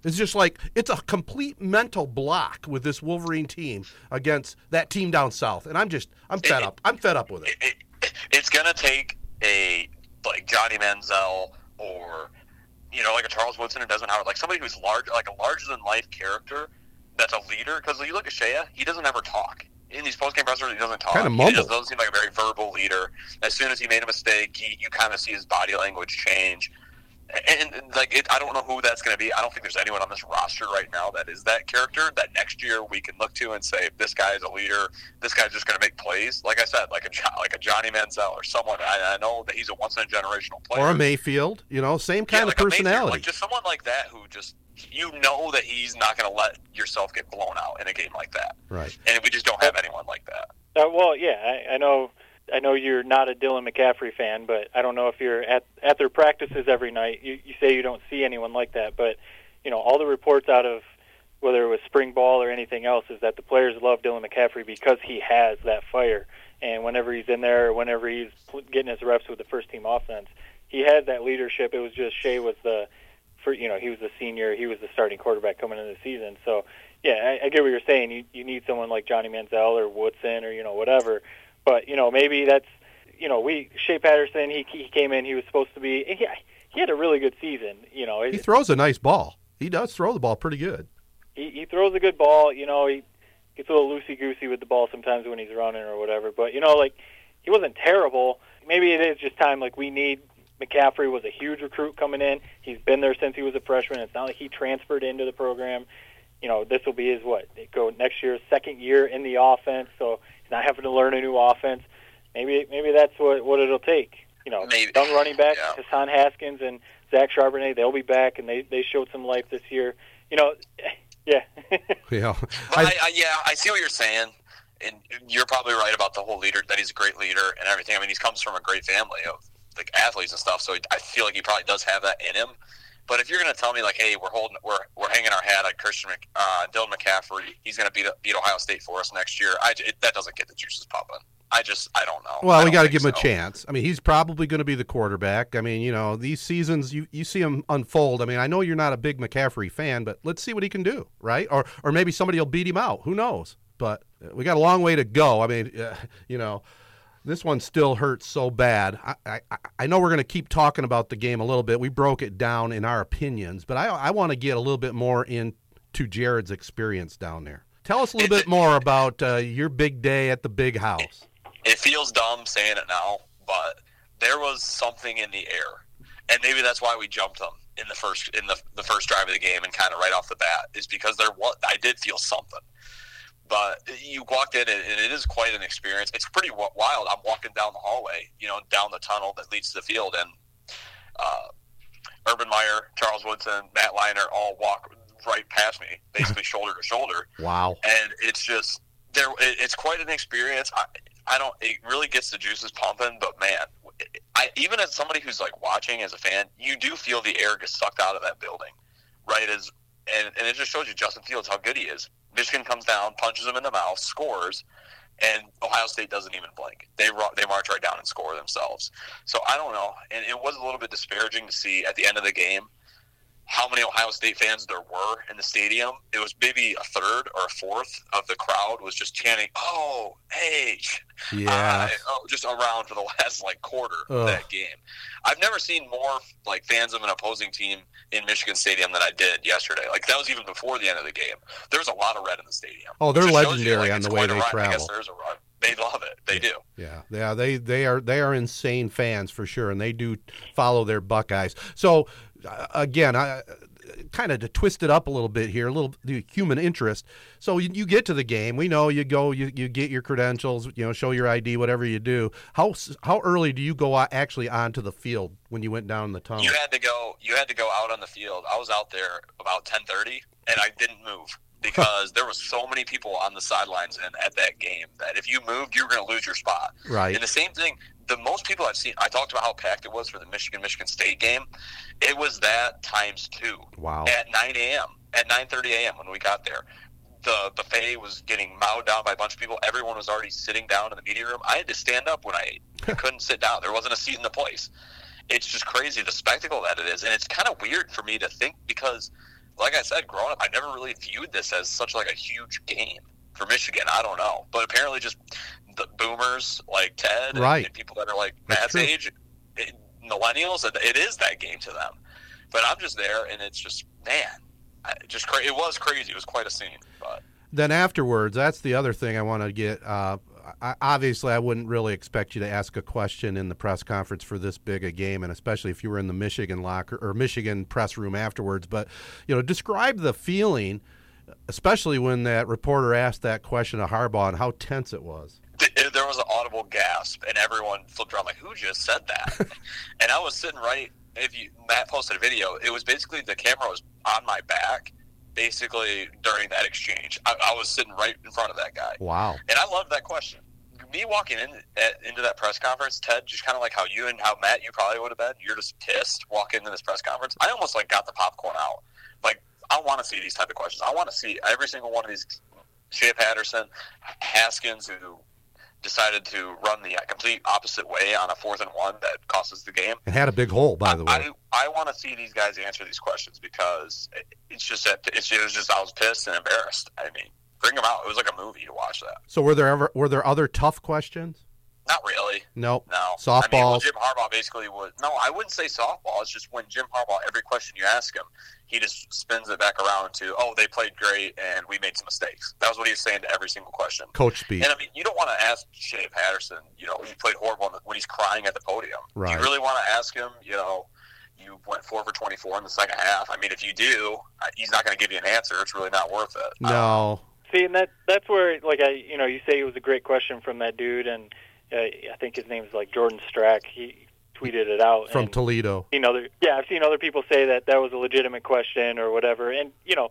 S1: It's just like it's a complete mental block with this Wolverine team against that team down south, and I'm just I'm fed
S4: it,
S1: up. I'm fed up with it.
S4: it, it it's gonna take a like Johnny Manziel or you know, like a Charles Woodson or Desmond Howard, like somebody who's large, like a larger than life character that's a leader. Because you look at Shea, he doesn't ever talk. In these post game pressers, he doesn't talk.
S1: Kind of
S4: He
S1: mumble.
S4: just doesn't seem like a very verbal leader. As soon as he made a mistake, he, you kind of see his body language change and, and like it, I don't know who that's going to be. I don't think there's anyone on this roster right now that is that character that next year we can look to and say this guy is a leader. This guy's just going to make plays. Like I said, like a like a Johnny Manziel or someone. I, I know that he's a once in a generational player.
S1: Or a Mayfield, you know, same kind
S4: yeah,
S1: of personality.
S4: like just someone like that who just you know that he's not going to let yourself get blown out in a game like that.
S1: Right.
S4: And we just don't have anyone like that.
S2: Uh, well, yeah, I, I know I know you're not a Dylan McCaffrey fan, but I don't know if you're at at their practices every night. You, you say you don't see anyone like that, but you know all the reports out of whether it was spring ball or anything else is that the players love Dylan McCaffrey because he has that fire. And whenever he's in there, whenever he's getting his reps with the first team offense, he has that leadership. It was just Shea was the, for you know, he was the senior, he was the starting quarterback coming into the season. So yeah, I, I get what you're saying. You you need someone like Johnny Manziel or Woodson or you know whatever but you know, maybe that's you know, we Shea Patterson. He he came in. He was supposed to be. He, he had a really good season. You know,
S1: he throws a nice ball. He does throw the ball pretty good.
S2: He he throws a good ball. You know, he gets a little loosey goosey with the ball sometimes when he's running or whatever. But you know, like he wasn't terrible. Maybe it is just time. Like we need McCaffrey was a huge recruit coming in. He's been there since he was a freshman. It's not like he transferred into the program. You know, this will be his what? they Go next year, second year in the offense. So he's not having to learn a new offense. Maybe maybe that's what what it'll take. You know,
S4: maybe.
S2: young running back
S4: yeah.
S2: Hassan Haskins and Zach Charbonnet, they'll be back, and they they showed some life this year. You know, yeah.
S1: yeah.
S4: I, I, yeah, I see what you're saying, and you're probably right about the whole leader. That he's a great leader and everything. I mean, he comes from a great family of like athletes and stuff, so I feel like he probably does have that in him. But if you're going to tell me like, hey, we're holding, we're we're hanging our hat on Christian, Mc, uh, Dylan McCaffrey, he's going to beat beat Ohio State for us next year. I it, that doesn't get the juices popping. I just I don't know.
S1: Well, we
S4: got
S1: to give him so. a chance. I mean, he's probably going to be the quarterback. I mean, you know, these seasons you, you see him unfold. I mean, I know you're not a big McCaffrey fan, but let's see what he can do, right? Or or maybe somebody will beat him out. Who knows? But we got a long way to go. I mean, uh, you know, this one still hurts so bad. I, I, I know we're going to keep talking about the game a little bit. We broke it down in our opinions, but I, I want to get a little bit more into Jared's experience down there. Tell us a little bit more about uh, your big day at the big house.
S4: It feels dumb saying it now, but there was something in the air, and maybe that's why we jumped them in the first in the the first drive of the game and kind of right off the bat is because there was I did feel something. But you walked in, and it is quite an experience. It's pretty wild. I'm walking down the hallway, you know, down the tunnel that leads to the field, and uh, Urban Meyer, Charles Woodson, Matt Leinart all walk right past me, basically shoulder to shoulder.
S1: Wow!
S4: And it's just there. It's quite an experience. I, I don't. It really gets the juices pumping. But man, I even as somebody who's like watching as a fan, you do feel the air gets sucked out of that building, right? As and, and it just shows you Justin Fields how good he is. Michigan comes down, punches him in the mouth, scores, and Ohio State doesn't even blink. They they march right down and score themselves. So I don't know, and it was a little bit disparaging to see at the end of the game how many Ohio State fans there were in the stadium. It was maybe a third or a fourth of the crowd was just chanting, "Oh, hey!"
S1: Yeah,
S4: uh, just around for the last like quarter Ugh. of that game. I've never seen more like fans of an opposing team in Michigan Stadium than I did yesterday. Like that was even before the end of the game. There was a lot of red in the stadium.
S1: Oh, they're legendary you, like, on the way they travel. I
S4: guess there's a run they love it. They do.
S1: Yeah, yeah. They they are they are insane fans for sure, and they do follow their Buckeyes. So Uh, again, I uh, kind of to twist it up a little bit here, a little the human interest. So you, you, get to the game. We know you go, you, you get your credentials, you know, show your ID, whatever you do. How how early do you go actually onto the field when you went down the tunnel?
S4: You had to go. You had to go out on the field. I was out there about ten thirty, and I didn't move because there was so many people on the sidelines and at that game that if you moved, you were going to lose your spot.
S1: Right.
S4: And the same thing, the most people I've seen, I talked about how packed it was for the Michigan Michigan State game. It was that times two.
S1: Wow.
S4: At 9 a.m. At 9:30 a.m. when we got there, the buffet was getting mowed down by a bunch of people. Everyone was already sitting down in the media room. I had to stand up when I ate. I couldn't sit down. There wasn't a seat in the place. It's just crazy the spectacle that it is, and it's kind of weird for me to think because like I said, growing up, I never really viewed this as such like a huge game for Michigan. I don't know, but apparently, just the boomers like Ted
S1: right.
S4: and, people that are like Matt's age, it, millennials, it is that game to them. But I'm just there, and it's just man, just cra- it was crazy. It was quite a scene, but
S1: then afterwards, that's the other thing I want to get uh, I, obviously, I wouldn't really expect you to ask a question in the press conference for this big a game, and especially if you were in the Michigan locker or Michigan press room afterwards. But you know, describe the feeling, especially when that reporter asked that question to Harbaugh and how tense it was.
S4: Eh, there was an audible gasp, and everyone flipped around like, "Who just said that?" and I was sitting right. If you Matt posted a video, it was basically the camera was on my back basically during that exchange. I, I, was sitting right in front of that guy.
S1: Wow.
S4: And I loved that question. Me walking in at, into that press conference, Ted, just kind of like how you and how Matt, you probably would have been. You're just pissed walking into this press conference. I almost like got the popcorn out. Like I want to see these type of questions. I want to see every single one of these. Shea Patterson, Haskins, who decided to run the complete opposite way on a fourth and one that cost us the game.
S1: It had a big hole, by the way.
S4: I, I want to see these guys answer these questions because it's just that it's, it was just I was pissed and embarrassed. I mean, bring them out. It was like a movie to watch that.
S1: So were there ever were there other tough questions?
S4: Not really.
S1: Nope.
S4: No.
S1: Softball. I mean,
S4: well, Jim Harbaugh basically was. No, I wouldn't say softball. It's just when Jim Harbaugh, every question you ask him, he just spins it back around to, oh, they played great and we made some mistakes. That was what he was saying to every single question.
S1: Coach speak.
S4: And I mean, you don't want to ask Shea Patterson, you know, he played horrible when he's crying at the podium.
S1: Right.
S4: You really want to ask him, you know, you went four for 24 in the second half. I mean, if you do, uh, he's not going to give you an answer. It's really not worth it.
S1: No.
S2: See, and that that's where, like, I, you know, you say it was a great question from that dude, and uh, I think his name is like Jordan Strack. He tweeted it out
S1: from
S2: and,
S1: Toledo.
S2: You know, yeah, I've seen other people say that that was a legitimate question or whatever, and you know,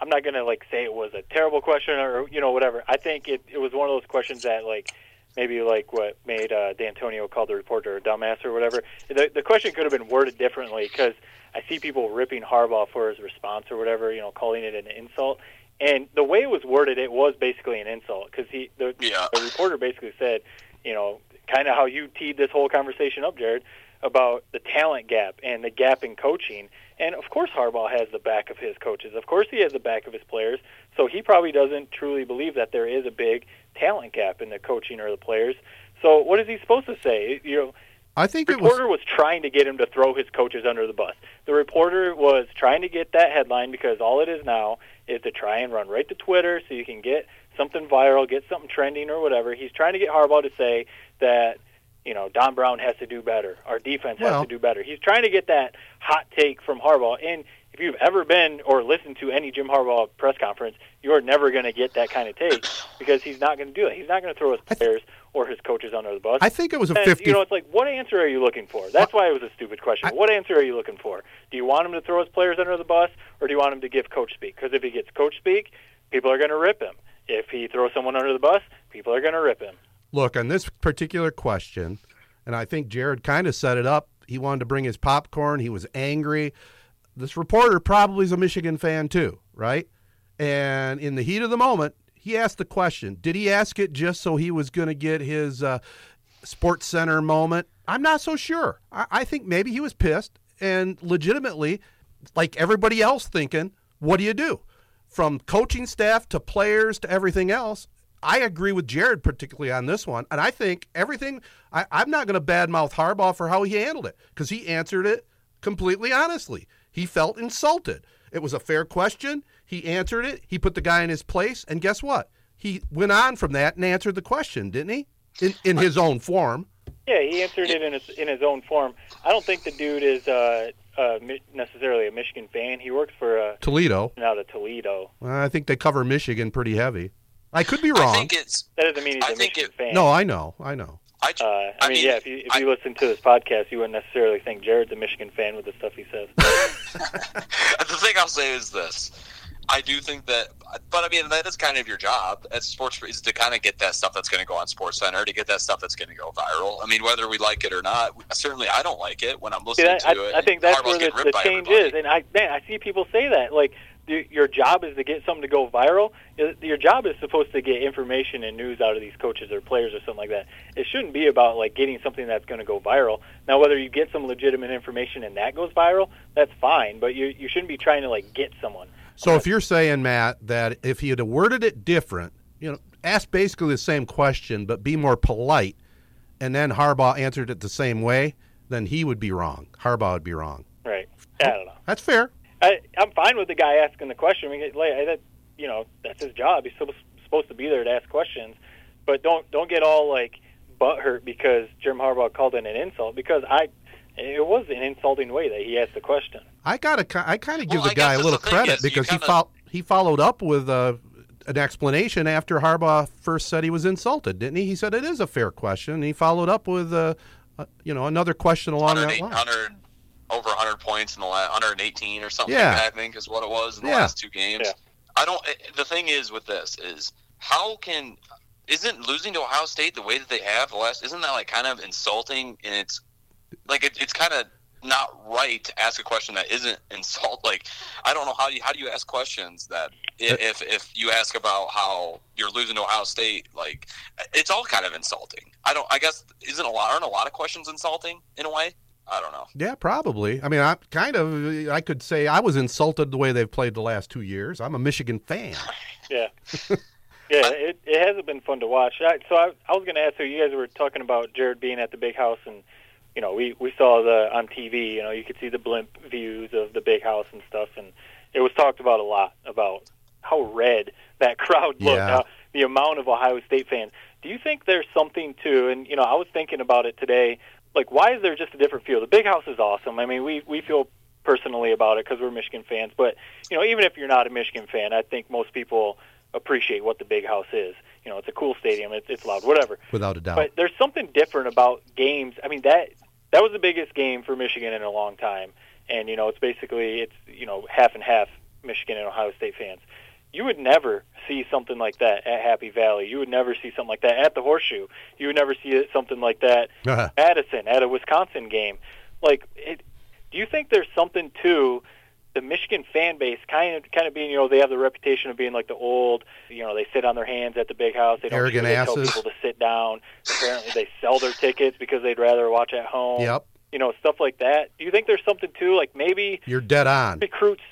S2: I'm not gonna like say it was a terrible question or you know whatever. I think it it was one of those questions that like maybe like what made uh, Dantonio call the reporter a dumbass or whatever. The the question could have been worded differently because I see people ripping Harbaugh for his response or whatever, you know, calling it an insult. And the way it was worded, it was basically an insult because he the,
S4: yeah.
S2: the reporter basically said, you know, kind of how you teed this whole conversation up, Jared, about the talent gap and the gap in coaching. And of course, Harbaugh has the back of his coaches. Of course, he has the back of his players. So he probably doesn't truly believe that there is a big talent gap in the coaching or the players. So what is he supposed to say? You know,
S1: I think
S2: the reporter was... was trying to get him to throw his coaches under the bus. The reporter was trying to get that headline because all it is now is to try and run right to Twitter so you can get something viral, get something trending or whatever. He's trying to get Harbaugh to say that you know, Don Brown has to do better. Our defense
S1: Well-
S2: has to do better. He's trying to get that hot take from Harbaugh. And if you've ever been or listened to any Jim Harbaugh press conference, you're never going to get that kind of take because he's not going to do it. He's not going to throw his players or his coaches under the bus.
S1: I think it was a
S2: And,
S1: 50
S2: You know, it's like, what answer are you looking for? That's why it was a stupid question. what answer are you looking for? Do you want him to throw his players under the bus, or do you want him to give coach speak? Because if he gets coach speak, people are going to rip him. If he throws someone under the bus, people are going to rip him.
S1: Look, on this particular question, and I think Jared kind of set it up. He wanted to bring his popcorn. He was angry. This reporter probably is a Michigan fan too, right? And in the heat of the moment, he asked the question. Did he ask it just so he was going to get his uh, Sports Center moment? I'm not so sure. I, I think maybe he was pissed and legitimately, like everybody else, thinking, what do you do? From coaching staff to players to everything else, I agree with Jared particularly on this one, and I think everything. I, I'm not going to badmouth Harbaugh for how he handled it because he answered it completely honestly. He felt insulted. It was a fair question. He answered it. He put the guy in his place, and guess what? He went on from that and answered the question, didn't he? In in his own form.
S2: Yeah, he answered it in his in his own form. I don't think the dude is uh, uh, necessarily a Michigan fan. He works for uh,
S1: Toledo.
S2: out of Toledo.
S1: I think they cover Michigan pretty heavy. I could be wrong.
S4: I think it's.
S2: That doesn't mean he's
S4: I
S2: a
S4: think
S2: Michigan
S4: it-
S2: fan.
S1: no, I know, I know.
S4: I,
S2: Uh, I,
S4: I
S2: mean,
S4: mean,
S2: yeah. If you if
S4: I-
S2: you listen to this podcast, you wouldn't necessarily think Jared's a Michigan fan with the stuff he says.
S4: the thing I'll say is this. I do think that, but I mean, that is kind of your job as sports is to kind of get that stuff that's going to go on Sports Center, to get that stuff that's going to go viral. I mean, whether we like it or not, certainly I don't like it when I'm
S2: See,
S4: listening
S2: that,
S4: to
S2: I,
S4: it.
S2: I think that's
S4: Harbaugh's
S2: where the, the change is, and I man, I see people say that like your job is to get something to go viral. Your job is supposed to get information and news out of these coaches or players or something like that. It shouldn't be about like getting something that's going to go viral. Now, whether you get some legitimate information and that goes viral, that's fine. But you you shouldn't be trying to like get someone.
S1: So if you're saying Matt that if he had worded it different, you know, ask basically the same question but be more polite, and then Harbaugh answered it the same way, then he would be wrong. Harbaugh would be wrong.
S2: Right? I don't know.
S1: That's fair.
S2: I, I'm fine with the guy asking the question. I mean, like, that, you know, that's his job. He's supposed supposed to be there to ask questions, but don't don't get all like butthurt because Jim Harbaugh called it an insult. Because I, it was an insulting way that he asked the question.
S1: I gotta, I kind of give
S4: Well,
S1: the guy a little
S4: that's the thing
S1: credit
S4: is
S1: because he
S4: kinda-
S1: fol- he followed up with uh, an explanation after Harbaugh first said he was insulted, didn't he? He said it is a fair question. And he followed up with, uh, uh, you know, another question along that line.
S4: 100 over 100 points in the last 118 or something
S1: Yeah.
S4: like that, I think is what it was in the
S1: Yeah.
S4: last two games.
S2: Yeah.
S4: I don't. eh, The thing is with this is how can isn't losing to Ohio State the way that they have the last isn't that like kind of insulting and it's like it, it's kind of not right to ask a question that isn't insult like I don't know how you how do you ask questions that if if you ask about how you're losing to Ohio State like it's all kind of insulting I don't I guess isn't a lot aren't a lot of questions insulting in a way I don't know
S1: Yeah, probably. I mean, I kind of, I could say I was insulted the way they've played the last two years. I'm a Michigan fan.
S2: Yeah. Yeah, it, it hasn't been fun to watch. I, so I, I was going to ask. you. you guys were talking about Jared being at the big house, and you know, we we saw the on TV. You know, you could see the blimp views of the big house and stuff, and it was talked about a lot about how red that crowd looked,
S1: Yeah.
S2: how, the amount of Ohio State fans. Do you think there's something to? And you know, I was thinking about it today. Like, why is there just a different feel? The big house is awesome. I mean, we we feel personally about it because we're Michigan fans. But you know, even if you're not a Michigan fan, I think most people appreciate what the big house is. You know, it's a cool stadium. It's, it's loud, whatever.
S1: Without a doubt.
S2: But there's something different about games. I mean that that was the biggest game for Michigan in a long time, and you know it's basically it's you know half and half Michigan and Ohio State fans. You would never see something like that at Happy Valley. You would never see something like that at the Horseshoe. You would never see it, something like that
S1: Uh-huh.
S2: Madison at a Wisconsin game. Like, it, do you think there's something to the Michigan fan base kind of kind of being, you know, they have the reputation of being like the old, you know, they sit on their hands at the big house. They don't
S1: Arrogant
S2: usually tell
S1: asses.
S2: people to sit down. Apparently, they sell their tickets because they'd rather watch at home.
S1: Yep.
S2: You know, stuff like that. Do you think there's something to like maybe
S1: You're dead on.
S2: recruits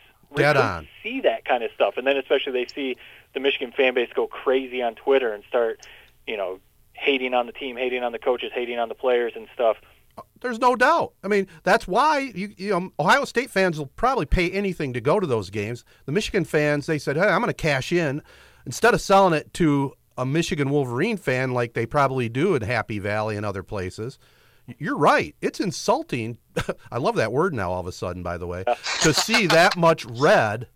S1: Dead on.
S2: see that kind of stuff, and then especially they see the Michigan fan base go crazy on Twitter and start, you know, hating on the team, hating on the coaches, hating on the players and stuff.
S1: There's no doubt. I mean, that's why you, you know Ohio State fans will probably pay anything to go to those games. The Michigan fans, they said, "Hey, I'm going to cash in instead of selling it to a Michigan Wolverine fan like they probably do in Happy Valley and other places, you're right. It's insulting. I love that word now all of a sudden, by the way, to see that much red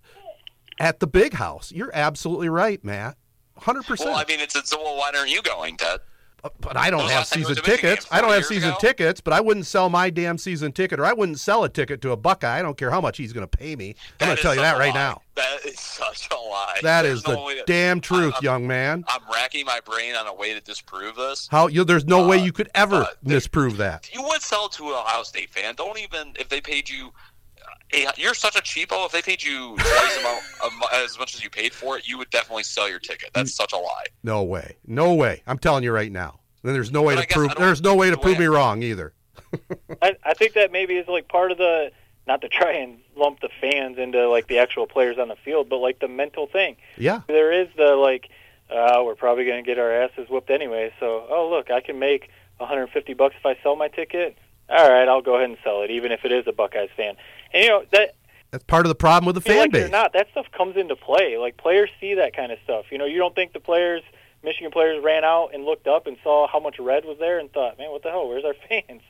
S1: at the big house. You're absolutely right, Matt. 100%.
S4: Well, I mean, it's, it's well, why aren't you going, Ted?
S1: Uh, but I don't have
S4: last time you
S1: season
S4: went to Michigan
S1: tickets. I don't have season
S4: ago?
S1: tickets, but I wouldn't sell my damn season ticket, or I wouldn't sell a ticket to a Buckeye. I don't care how much he's going to pay me. I'm going to tell you that
S4: a
S1: right
S4: lie.
S1: now.
S4: That is such a lie.
S1: That
S4: There's
S1: is
S4: no
S1: the
S4: to-
S1: damn truth,
S4: I'm-
S1: young man.
S4: I'm racking my brain on a way to disprove this.
S1: How you? There's no way
S4: Uh,
S1: you could ever
S4: uh,
S1: misprove that.
S4: You would sell to an Ohio State fan. Don't even if they paid you. Eh, You're such a cheapo. If they paid you twice amount of as much as you paid for it, you would definitely sell your ticket. That's such a lie.
S1: No way. No way. I'm telling you right now. Then there's no way
S4: But
S1: to prove. There's no way to prove
S4: way-
S1: me wrong either.
S2: I, I think that maybe is like part of the not to try and lump the fans into like the actual players on the field, but like the mental thing.
S1: Yeah.
S2: There is the like, uh, we're probably going to get our asses whooped anyway. So, oh look, I can make 150 bucks if I sell my ticket. All right, I'll go ahead and sell it, even if it is a Buckeyes fan. And you know that
S1: That's part of the problem with the fan
S2: like
S1: base.
S2: not, that stuff comes into play. Like players see that kind of stuff. You know, you don't think the players, Michigan players, ran out and looked up and saw how much red was there and thought, man, what the hell? Where's our fans?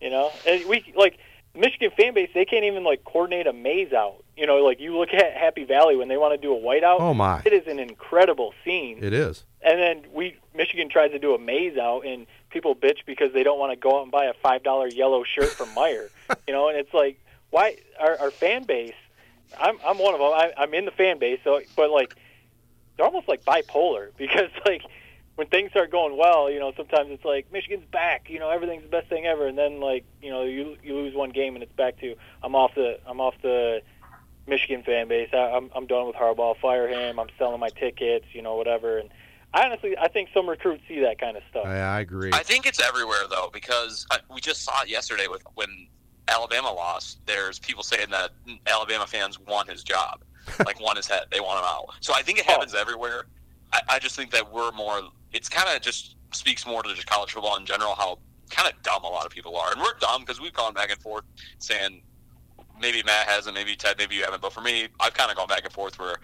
S2: You know, and we like Michigan fan base. They can't even like coordinate a maize out. You know, like you look at Happy Valley when they want to do a whiteout.
S1: Oh my.
S2: It is an incredible scene.
S1: It is.
S2: And then we Michigan tries to do a maize out, and people bitch because they don't want to go out and buy a five dollar yellow shirt from Meijer. you know, and it's like, why our, our fan base? I'm I'm one of them. I, I'm in the fan base, so but like they're almost like bipolar because like when things start going well, you know, sometimes it's like Michigan's back, you know, everything's the best thing ever, and then like you know you you lose one game and it's back to I'm off the I'm off the Michigan fan base. I, I'm I'm done with Harbaugh. Fire him. I'm selling my tickets. You know, whatever. And I honestly, I think some recruits see that kind of stuff.
S1: I, I agree.
S4: I think it's everywhere though, because uh, we just saw it yesterday with when Alabama lost. There's people saying that Alabama fans want his job, like want his head. They want him out. So I think it oh. happens everywhere. I, I just think that we're more. It's kind of just speaks more to just college football in general. How kind of dumb a lot of people are, and we're dumb because we've gone back and forth saying maybe Matt hasn't, maybe Ted, maybe you haven't. But for me, I've kind of gone back and forth where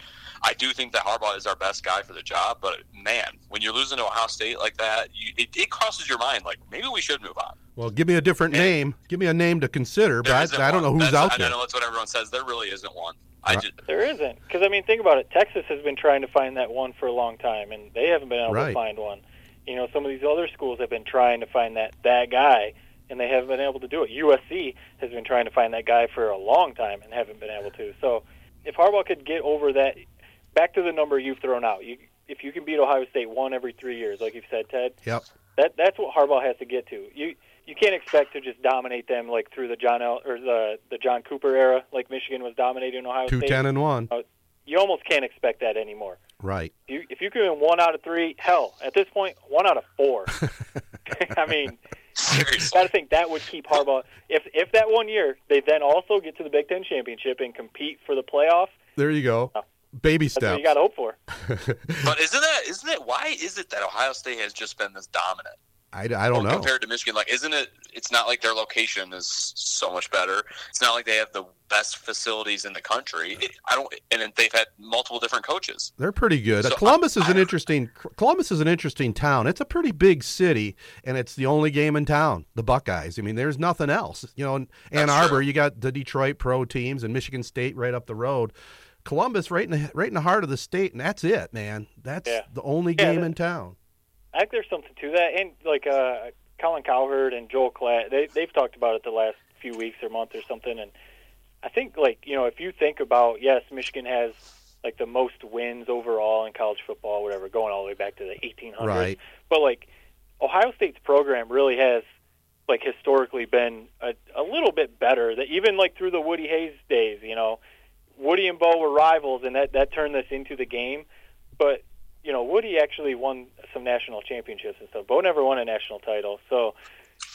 S4: I do think that Harbaugh is our best guy for the job. But man, when you're losing to Ohio State like that, you, it, it crosses your mind like maybe we should move on.
S1: well, give me a different name. Give me a name to consider, but I, I don't know who's
S4: That's-
S1: out
S4: I
S1: there.
S4: know that's what everyone says. There really isn't one. I
S1: Right.
S4: just
S2: There isn't, because I mean, think about it. Texas has been trying to find that one for a long time, and they haven't been able
S1: Right.
S2: to find one. You know, some of these other schools have been trying to find that that guy, and they haven't been able to do it. USC has been trying to find that guy for a long time and haven't been able to. So, if Harbaugh could get over that, back to the number you've thrown out, you if you can beat Ohio State one every three years, like you've said, Ted,
S1: Yep.
S2: that that's what Harbaugh has to get to. You you can't expect to just dominate them like through the John L, or the the John Cooper era, like Michigan was dominating Ohio
S1: Two
S2: State.
S1: ten and one.
S2: Uh, you almost can't expect that anymore.
S1: Right.
S2: You, if you can win one out of three, hell, at this point, one out of four. I mean,
S4: seriously.
S2: got to think that would keep Harbaugh. If if that one year they then also get to the Big Ten championship and compete for the playoff,
S1: There you go.
S2: Oh.
S1: Baby
S2: that's what
S1: steps.
S2: you got to hope for.
S4: But isn't that isn't it? Why is it that Ohio State has just been this dominant?
S1: I, I don't know.
S4: compared to Michigan. Like, isn't it? It's not like their location is so much better. It's not like they have the best facilities in the country. It, I don't, and they've had multiple different coaches.
S1: They're pretty good.
S4: So,
S1: Columbus is
S4: I-
S1: an interesting. Columbus is an interesting town. It's a pretty big city, and it's the only game in town. The Buckeyes. I mean, there's nothing else. You know, in Ann Arbor,
S4: true.
S1: you got the Detroit pro teams and Michigan State right up the road. Columbus, right in the right in the heart of the state, and that's it, man. That's
S2: Yeah.
S1: the only
S2: Yeah,
S1: game
S2: that-
S1: in town.
S2: I think there's something to that, and like uh, Colin Cowherd and Joel Klatt, they they've talked about it the last few weeks or month or something, and I think like you know if you think about yes, Michigan has like the most wins overall in college football, whatever, going all the way back to the 1800s,
S1: Right.
S2: but like Ohio State's program really has like historically been a, a little bit better. That even like through the Woody Hayes days, you know, Woody and Bo were rivals, and that that turned this into the game. But you know, Woody actually won some national championships and stuff. Bo never won a national title, so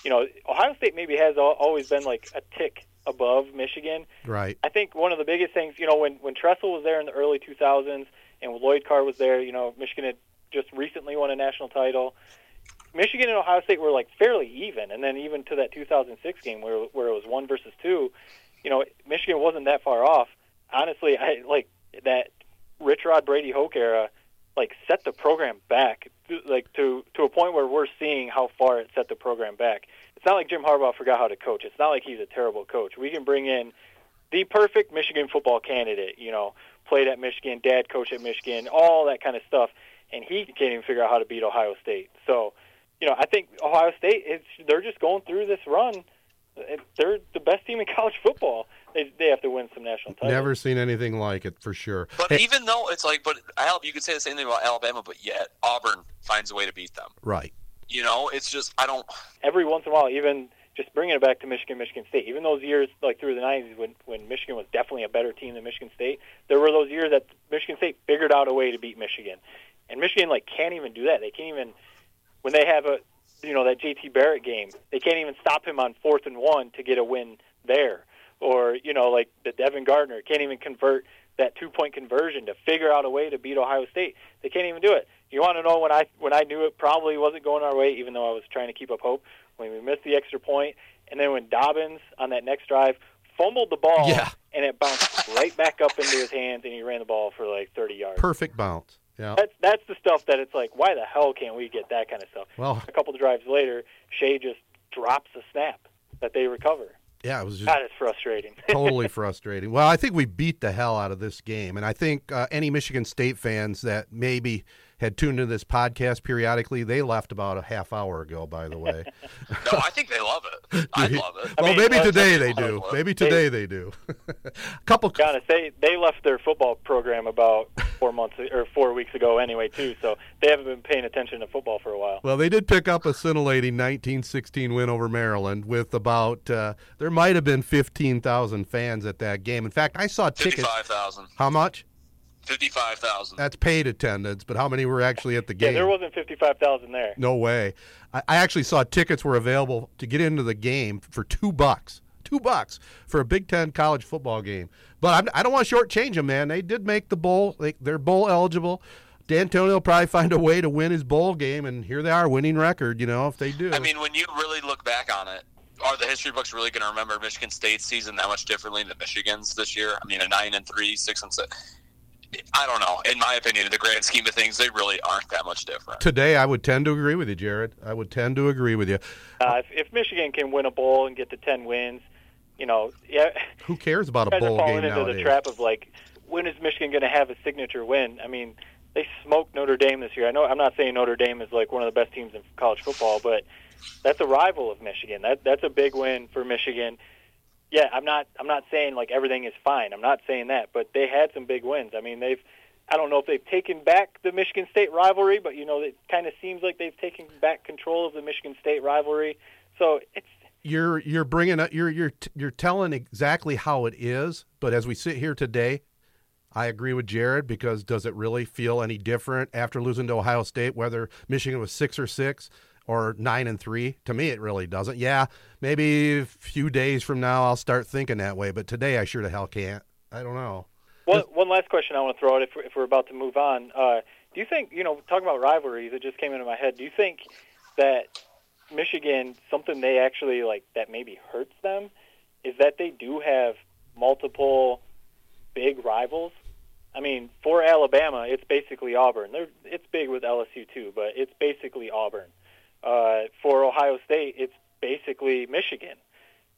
S2: you know, Ohio State maybe has always been like a tick above Michigan.
S1: Right.
S2: I think one of the biggest things, you know, when when Tressel was there in the early 2000s and Lloyd Carr was there, you know, Michigan had just recently won a national title. Michigan and Ohio State were like fairly even, and then even to that 2006 game where where it was one versus two, you know, Michigan wasn't that far off. Honestly, I like that Rich Rod Brady Hoke era, like set the program back like to to a point where we're seeing how far it set the program back. It's not like Jim Harbaugh forgot how to coach. It's not like he's a terrible coach. We can bring in the perfect Michigan football candidate. You know, played at Michigan, dad coached at Michigan, all that kind of stuff, and he can't even figure out how to beat Ohio State. So, you know, I think Ohio State it's they're just going through this run. They're the best team in college football. They they have to win some national titles.
S1: Never seen anything like it for sure.
S4: But
S1: Hey,
S4: even though it's like, but Al, you could say the same thing about Alabama, but yet Auburn finds a way to beat them.
S1: right.
S4: You know, it's just I don't.
S2: every once in a while, even just bringing it back to Michigan, Michigan State, even those years like through the 90s when, when Michigan was definitely a better team than Michigan State, there were those years that Michigan State figured out a way to beat Michigan. And Michigan like can't even do that. They can't even when they have a you know that JT Barrett game, they can't even stop him on fourth and one to get a win there. Or, you know, like the Devin Gardner can't even convert that two point conversion to figure out a way to beat Ohio State. They can't even do it. You want to know when I when I knew it probably wasn't going our way, even though I was trying to keep up hope. When we missed the extra point, and then when Dobbins on that next drive fumbled the ball,
S1: Yeah.
S2: and it bounced right back up into his hands, and he ran the ball for like 30 yards.
S1: Perfect bounce. Yeah.
S2: That's that's the stuff that it's like, why the hell can't we get that kind of stuff?
S1: Well-
S2: a couple of drives later, Shea just drops a snap that they recover.
S1: Yeah, it was just
S2: That is frustrating.
S1: totally frustrating. Well, I think we beat the hell out of this game, and I think uh, any Michigan State fans that maybe had tuned into this podcast periodically, they left about a half hour ago. By the way,
S4: No, I think they love it. I love it.
S1: well,
S2: mean,
S1: maybe
S2: that's-
S1: today they
S4: that's
S1: do. Maybe today they do. a couple.
S2: Be honest, they they left their football program about four months or four weeks ago anyway too, so they haven't been paying attention to football for a while.
S1: Well, they did pick up a scintillating 1916 win over Maryland with about uh, there might have been 15,000 fans at that game. In fact, I saw tickets.
S4: Fifty-five thousand.
S1: How much?
S4: Fifty-five thousand.
S1: That's paid attendance, but how many were actually at the game?
S2: Yeah,
S1: game?
S2: there wasn't fifty five thousand there.
S1: No way. I, I actually saw tickets were available to get into the game for two bucks. Two bucks for a Big Ten college football game. But I'm, I don't want to shortchange them, man. They did make the bowl. They, they're bowl eligible. Dantonio will probably find a way to win his bowl game, and here they are, winning record. You know, if they do.
S4: I mean, when you really look back on it, are the history books really going to remember Michigan State's season that much differently than Michigan's this year? I mean, a nine and three, six and six. I don't know. In my opinion, in the grand scheme of things, they really aren't that much different.
S1: today, I would tend to agree with you, Jared. I would tend to agree with you.
S2: Uh, if, if Michigan can win a bowl and get to ten wins, you know, yeah,
S1: Who cares about a
S2: guys are
S1: bowl
S2: falling
S1: game
S2: into
S1: nowadays?
S2: the trap of like, when is Michigan going to have a signature win? I mean, they smoked Notre Dame this year. I know I'm not saying Notre Dame is like one of the best teams in college football, but that's a rival of Michigan. That that's a big win for Michigan. Yeah, I'm not I'm not saying like everything is fine. I'm not saying that, but they had some big wins. I mean, they've I don't know if they've taken back the Michigan State rivalry, but you know, it kind of seems like they've taken back control of the Michigan State rivalry. So it's
S1: you're you're bringing up you're you're you're telling exactly how it is but as we sit here today i agree with jared because does it really feel any different after losing to ohio state whether michigan was six or six or nine and three to me it really doesn't yeah maybe a few days from now i'll start thinking that way but today i sure the hell can't i don't know
S2: One, one last question I want to throw out if if we're about to move on. Uh, do you think, you know, talking about rivalries, it just came into my head. Do you think that Michigan, something they actually like that maybe hurts them, is that they do have multiple big rivals? I mean, for Alabama, it's basically Auburn. They're, it's big with LSU too, but it's basically Auburn. Uh, for Ohio State, it's basically Michigan.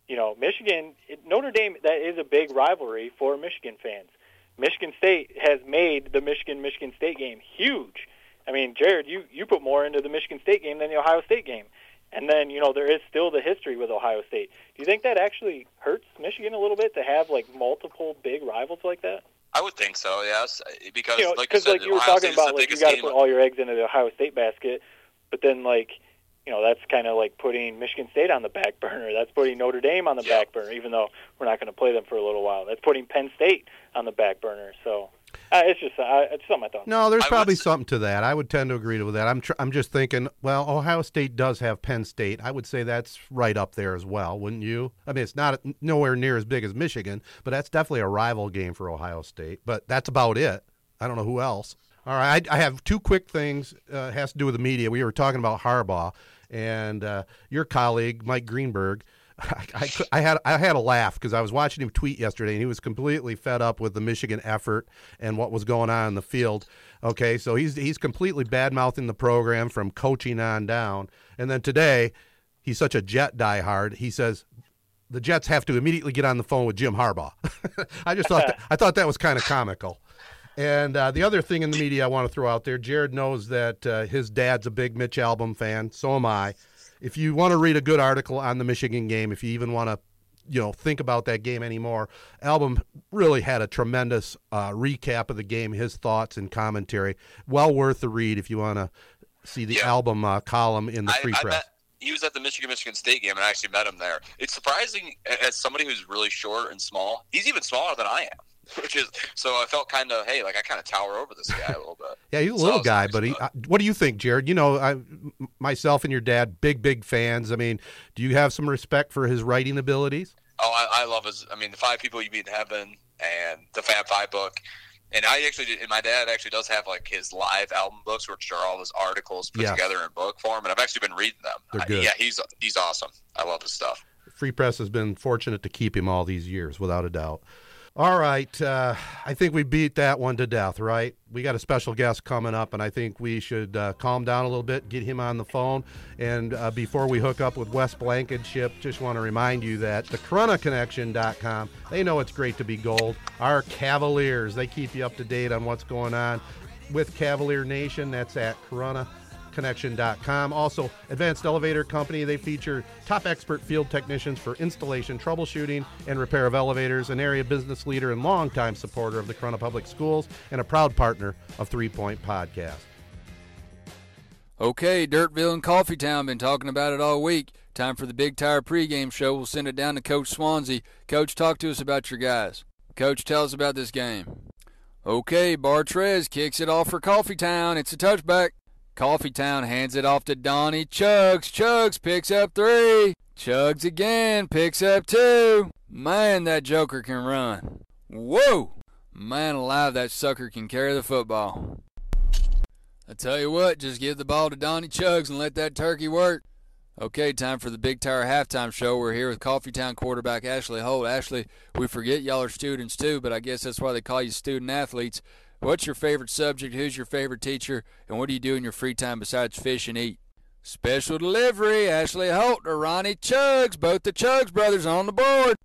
S2: You know, Michigan, Notre Dame, that is a big rivalry for Michigan fans. Michigan State has made the Michigan Michigan State game huge. I mean, Jared, you you put more into the Michigan State game than the Ohio State game. And then, you know, there is still the history with Ohio State. Do you think that actually hurts Michigan a little bit to have like multiple big rivals like that?
S4: I would think so, yes, because
S2: You know,
S4: like you
S2: because
S4: said,
S2: like you were
S4: Ohio
S2: talking
S4: State
S2: about, like you got to put all your eggs into the Ohio State basket, but then like, you know, that's kind of like putting Michigan State on the back burner. That's putting Notre Dame on the
S4: Yeah.
S2: back burner, even though we're not going to play them for a little while. That's putting Penn State on the back burner. So uh, it's just uh, it's something I thought.
S1: No, there's
S4: I would
S1: probably something to that. I would tend to agree with that. I'm tr- I'm just thinking, well, Ohio State does have Penn State. I would say that's right up there as well, wouldn't you? I mean, it's not nowhere near as big as Michigan, but that's definitely a rival game for Ohio State. But that's about it. I don't know who else. All right, I, I have two quick things. Uh, has to do with the media. We were talking about Harbaugh and uh, your colleague Mike Greenberg I, I, I had I had a laugh because I was watching him tweet yesterday, and he was completely fed up with the Michigan effort and what was going on in the field. Okay, so he's he's completely bad mouthing the program from coaching on down, and then today he's such a Jet diehard. He says the Jets have to immediately get on the phone with Jim Harbaugh. I just thought that, I thought that was kind of comical. And uh, the other thing in the media I want to throw out there, Jared knows that uh, his dad's a big Mitch Albom fan. So am I. If you want to read a good article on the Michigan game, if you even want to, you know, think about that game anymore, Album really had a tremendous uh, recap of the game, his thoughts and commentary. Well worth the read if you want to see the
S4: Yeah.
S1: Albom uh, column in the
S4: I,
S1: Free
S4: I
S1: Press.
S4: met, he was at the Michigan Michigan State game, and I actually met him there. It's surprising as somebody who's really short and small. He's even smaller than I am, which is so. I felt kind of hey, like I kind of tower over this guy a little bit.
S1: Yeah, he's a
S4: So
S1: little guy, but he. Uh, what do you think, Jared? You know, I, myself and your dad, big, big fans. I mean, do you have some respect for his writing abilities?
S4: Oh, I, I love his. I mean, the five people you meet in heaven and the Fab Five book. And I actually, did, and my dad actually does have like his live Albom books, which are all his articles put
S1: Yeah.
S4: together in book form. And I've actually been reading them.
S1: They're
S4: I-
S1: good.
S4: yeah, he's he's awesome. I love his stuff.
S1: Free Press has been fortunate to keep him all these years, without a doubt. All right, uh, I think we beat that one to death, right? We got a special guest coming up, and I think we should uh, calm down a little bit, get him on the phone. And uh, before we hook up with Wes Blankenship, just want to remind you that the CorunnaConnection.com, they know it's great to be gold. Our Cavaliers, they keep you up to date on what's going on with Cavalier Nation. That's at Corunna connection.com. Also, Advanced Elevator Company, they feature top expert field technicians for installation, troubleshooting, and repair of elevators, an area business leader and longtime supporter of the Corunna Public Schools, and a proud partner of Three Point Podcast.
S5: Okay, Dirtville and Coffeetown been talking about it all week. Time for the Big Tire pregame show. We'll send it down to Coach Swansea. Coach, talk to us about your guys. Coach, tell us about this game. Okay, Bartrez kicks it off for Coffeetown. It's a touchback. Coffeetown hands it off to Donnie Chugs. Chugs picks up three. Chugs again, picks up two. Man, that joker can run. Whoa! Man alive, that sucker can carry the football. I tell you what, just give the ball to Donnie Chugs and let that turkey work. Okay, time for the Big Tire halftime show. We're here with Coffeetown quarterback Ashley Holt. Ashley, we forget y'all are students too, but I guess that's why they call you student athletes. What's your favorite subject? Who's your favorite teacher? And what do you do in your free time besides fish and eat? Special delivery, Ashley Holt to Ronnie Chugs. Both the Chugs brothers on the board.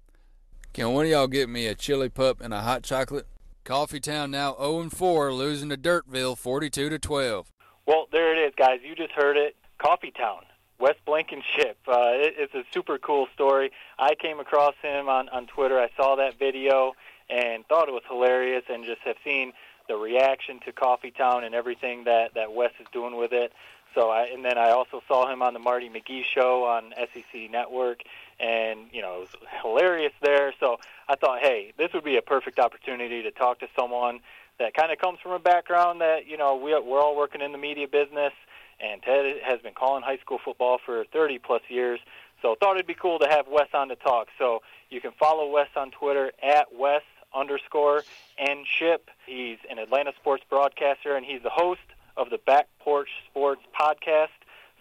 S5: Can one of y'all get me a chili pup and a hot chocolate? Coffeetown now 0-4, losing to Dirtville 42 to 12.
S2: Well, there it is, guys. You just heard it. Coffee Town, Wes Blankenship. Uh, it, it's a super cool story. I came across him on, on Twitter. I saw that video and thought it was hilarious and just have seen the reaction to Coffee Town and everything that, that Wes is doing with it. So I, and then I also saw him on the Marty McGee show on SEC Network, and you know it was hilarious there. So I thought, hey, this would be a perfect opportunity to talk to someone that kind of comes from a background that you know we we're all working in the media business, and Ted has been calling high school football for 30 plus years. So thought it'd be cool to have Wes on to talk. So you can follow Wes on Twitter at Wes underscore and ship. He's an Atlanta sports broadcaster, and he's the host of the Back Porch Sports podcast.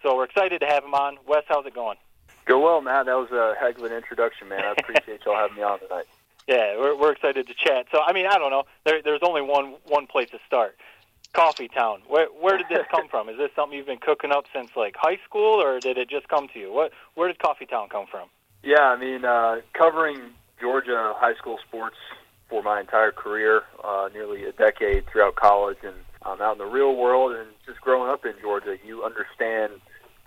S2: So we're excited to have him on. Wes, how's it going?
S6: Go well, Matt. That was a heck of an introduction, man. I appreciate y'all having me on tonight.
S2: Yeah, we're, we're excited to chat. So, I mean, I don't know. There, there's only one one place to start. Coffee Town. Where where did this come from? Is this something you've been cooking up since like high school, or did it just come to you? What where did Coffee Town come from?
S6: Yeah, I mean, uh, covering Georgia high school sports for my entire career, uh, nearly a decade throughout college, and um, out in the real world, and just growing up in Georgia, you understand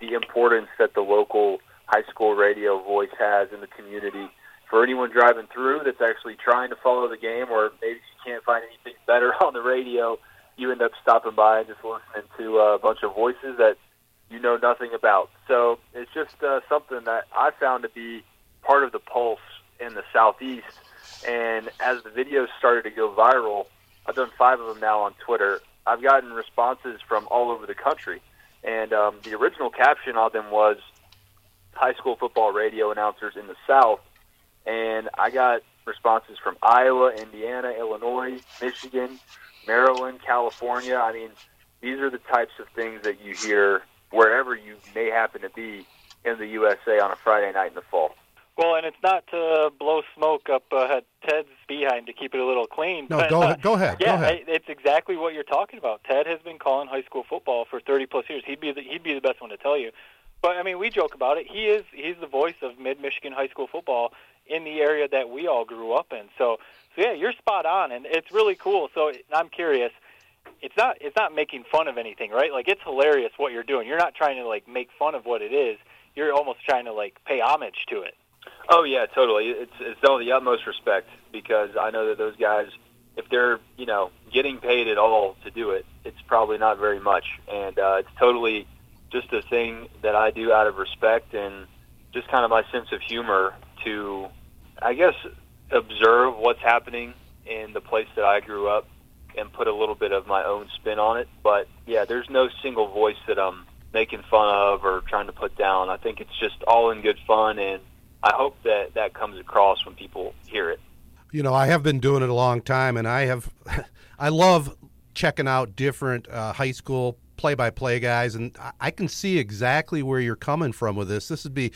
S6: the importance that the local high school radio voice has in the community. For anyone driving through that's actually trying to follow the game, or maybe you can't find anything better on the radio, you end up stopping by and just listening to a bunch of voices that you know nothing about. So it's just uh, something that I found to be part of the pulse in the southeast. And as the videos started to go viral, I've done five of them now on Twitter. I've gotten responses from all over the country, and um, the original caption on them was "High school football radio announcers in the South," and I got responses from Iowa, Indiana, Illinois, Michigan, Maryland, California. I mean, these are the types of things that you hear wherever you may happen to be in the USA on a Friday night in the fall.
S2: Well, and it's not to blow smoke up uh, Ted's behind to keep it a little clean.
S1: No,
S2: but,
S1: go
S2: uh,
S1: go ahead.
S2: Yeah,
S1: go ahead.
S2: I- it's exactly what you're talking about. Ted has been calling high school football for 30 plus years. He'd be the, he'd be the best one to tell you. But I mean, we joke about it. He is he's the voice of mid Michigan high school football in the area that we all grew up in. So, so yeah, you're spot on, and it's really cool. So I'm curious. It's not it's not making fun of anything, right? Like it's hilarious what you're doing. You're not trying to like make fun of what it is. You're almost trying to like pay homage to it.
S6: Oh yeah, totally. It's it's with the utmost respect because I know that those guys, if they're you know getting paid at all to do it, it's probably not very much, and uh, it's totally just a thing that I do out of respect and just kind of my sense of humor to, I guess, observe what's happening in the place that I grew up and put a little bit of my own spin on it. But yeah, there's no single voice that I'm making fun of or trying to put down. I think it's just all in good fun and I hope that that comes across when people hear it.
S1: You know, I have been doing it a long time, and I have, I love checking out different uh, high school play-by-play guys, and I- I can see exactly where you're coming from with this. This would be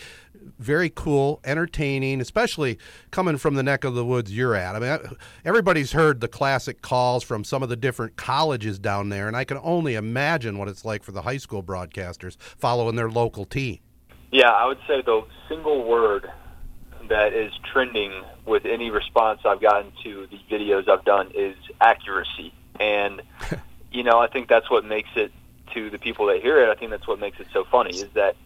S1: very cool, entertaining, especially coming from the neck of the woods you're at. I mean, everybody's heard the classic calls from some of the different colleges down there, and I can only imagine what it's like for the high school broadcasters following their local team.
S6: Yeah, I would say the single word that is trending with any response I've gotten to the videos I've done is accuracy. And you know, I think that's what makes it to the people that hear it, I think that's what makes it so funny is that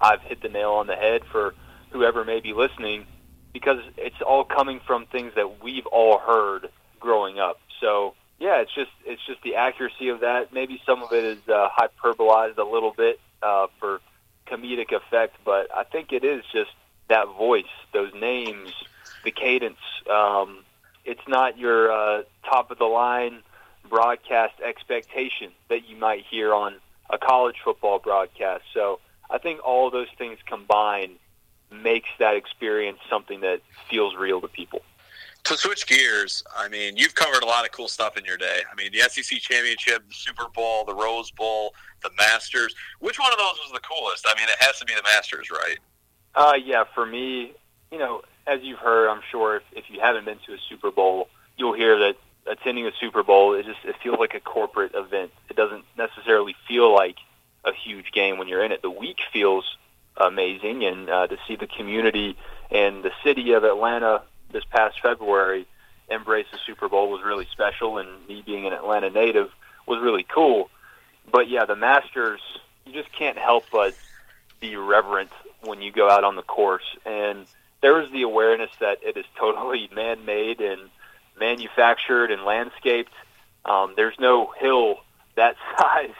S6: I've hit the nail on the head for whoever may be listening because it's all coming from things that we've all heard growing up. So, yeah, it's just it's just the accuracy of that. Maybe some of it is uh, hyperbolized a little bit uh, for comedic effect, but I think it is just that voice, those names, the cadence. Um, it's not your uh, top of the line broadcast expectation that you might hear on a college football broadcast. So I think all those things combined makes that experience something that feels real to people.
S4: To switch gears, I mean, you've covered a lot of cool stuff in your day. I mean, the SEC championship, the Super Bowl, the Rose Bowl, the Masters. Which one of those was the coolest? I mean, it has to be the Masters, right?
S6: Uh, yeah, for me, you know, as you've heard, I'm sure if, if you haven't been to a Super Bowl, you'll hear that attending a Super Bowl it just it feels like a corporate event. It doesn't necessarily feel like a huge game when you're in it. The week feels amazing, and uh, to see the community and the city of Atlanta this past February embrace the Super Bowl was really special. And me being an Atlanta native was really cool. But yeah, the Masters, you just can't help but be reverent when you go out on the course. And there is the awareness that it is totally man-made and manufactured and landscaped. Um, there's no hill that size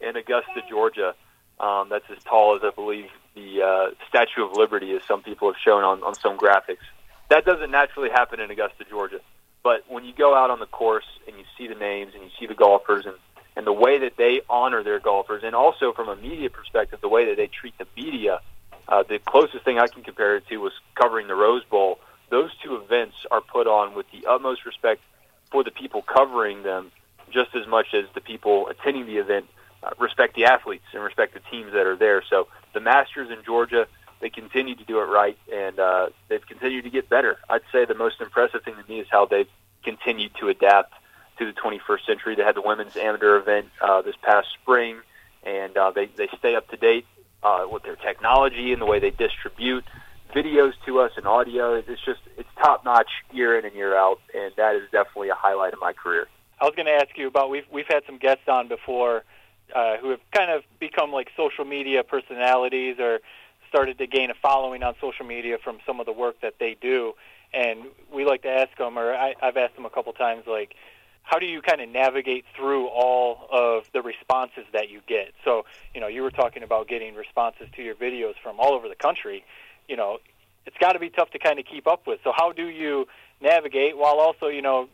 S6: in Augusta, Georgia. Um, that's as tall as I believe the uh, Statue of Liberty is. Some people have shown on, on some graphics. That doesn't naturally happen in Augusta, Georgia. But when you go out on the course and you see the names and you see the golfers and, and the way that they honor their golfers, and also from a media perspective, the way that they treat the media, uh, the closest thing I can compare it to was covering the Rose Bowl. Those two events are put on with the utmost respect for the people covering them, just as much as the people attending the event uh, respect the athletes and respect the teams that are there. So the Masters in Georgia, they continue to do it right, and uh, they've continued to get better. I'd say the most impressive thing to me is how they've continued to adapt to the 21st century. They had the women's amateur event uh, this past spring, and uh, they they stay up to date uh, with their technology and the way they distribute videos to us and audio. It's just it's top notch year in and year out, and that is definitely a highlight of my career.
S2: I was going to ask you about we've we've had some guests on before uh, who have kind of become like social media personalities or started to gain a following on social media from some of the work that they do. And we like to ask them, or I, I've asked them a couple times, like, how do you kind of navigate through all of the responses that you get? So, you know, you were talking about getting responses to your videos from all over the country. You know, it's got to be tough to kind of keep up with. So, how do you navigate while also, you know,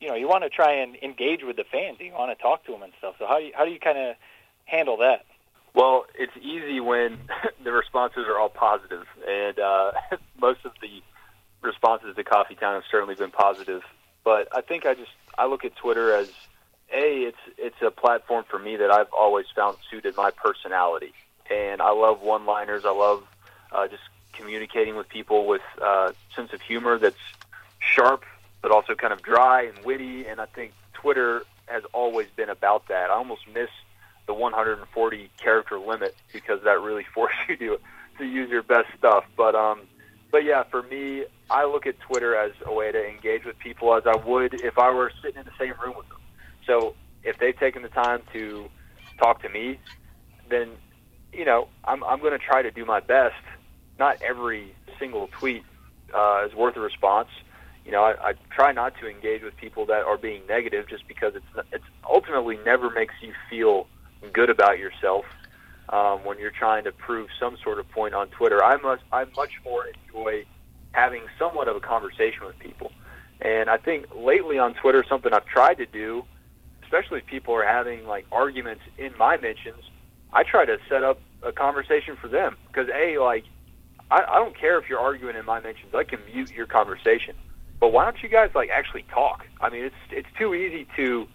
S2: you know, you want to try and engage with the fans. You want to talk to them and stuff. So, how do you, how do you kind of handle that?
S6: Well, it's easy when the responses are all positive, and uh, most of the responses to Coffee Town have certainly been positive. But I think I just I look at Twitter as a it's it's a platform for me that I've always found suited my personality, and I love one-liners. I love uh, just communicating with people with a uh, sense of humor that's sharp, but also kind of dry and witty. And I think Twitter has always been about that. I almost miss the 140 character limit because that really forced you to to use your best stuff. But um, but yeah, for me, I look at Twitter as a way to engage with people as I would if I were sitting in the same room with them. So if they've taken the time to talk to me, then you know I'm I'm going to try to do my best. Not every single tweet uh, is worth a response. You know, I, I try not to engage with people that are being negative, just because it's it's ultimately never makes you feel good about yourself um, when you're trying to prove some sort of point on Twitter. I must I much more enjoy having somewhat of a conversation with people. And I think lately on Twitter, something I've tried to do, especially if people are having like arguments in my mentions, I try to set up a conversation for them because a like I, I don't care if you're arguing in my mentions. I can mute your conversation, but why don't you guys like actually talk? I mean, it's it's too easy to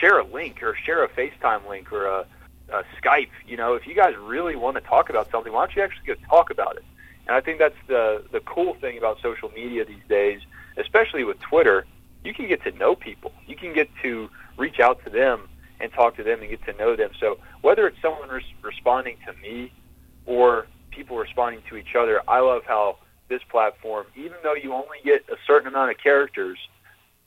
S6: share a link or share a FaceTime link or a, a Skype. You know, if you guys really want to talk about something, why don't you actually go talk about it? And I think that's the the cool thing about social media these days, especially with Twitter. You can get to know people. You can get to reach out to them and talk to them and get to know them. So whether it's someone res- responding to me or people responding to each other, I love how this platform, even though you only get a certain amount of characters,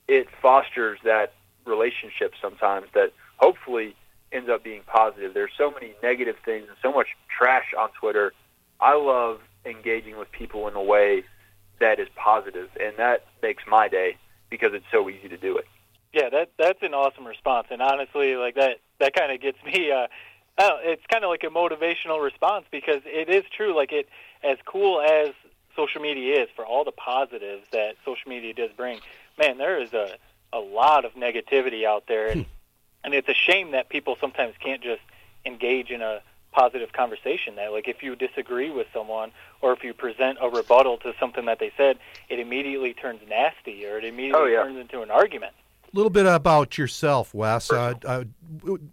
S6: it fosters that relationship sometimes that hopefully ends up being positive. There's so many negative things and so much trash on Twitter. I love engaging with people in a way that is positive, and that makes my day because it's so easy to do it.
S2: Yeah, that that's an awesome response, and honestly, like that that kind of gets me. Uh, oh, it's kind of like a motivational response because it is true. Like it, as cool as social media is for all the positives that social media does bring, man, there is a a lot of negativity out there, and and it's a shame that people sometimes can't just engage in a positive conversation that like if you disagree with someone or if you present a rebuttal to something that they said it immediately turns nasty or it immediately
S6: oh, yeah.
S2: turns into an argument
S1: a little bit about yourself, Wes. Uh, uh,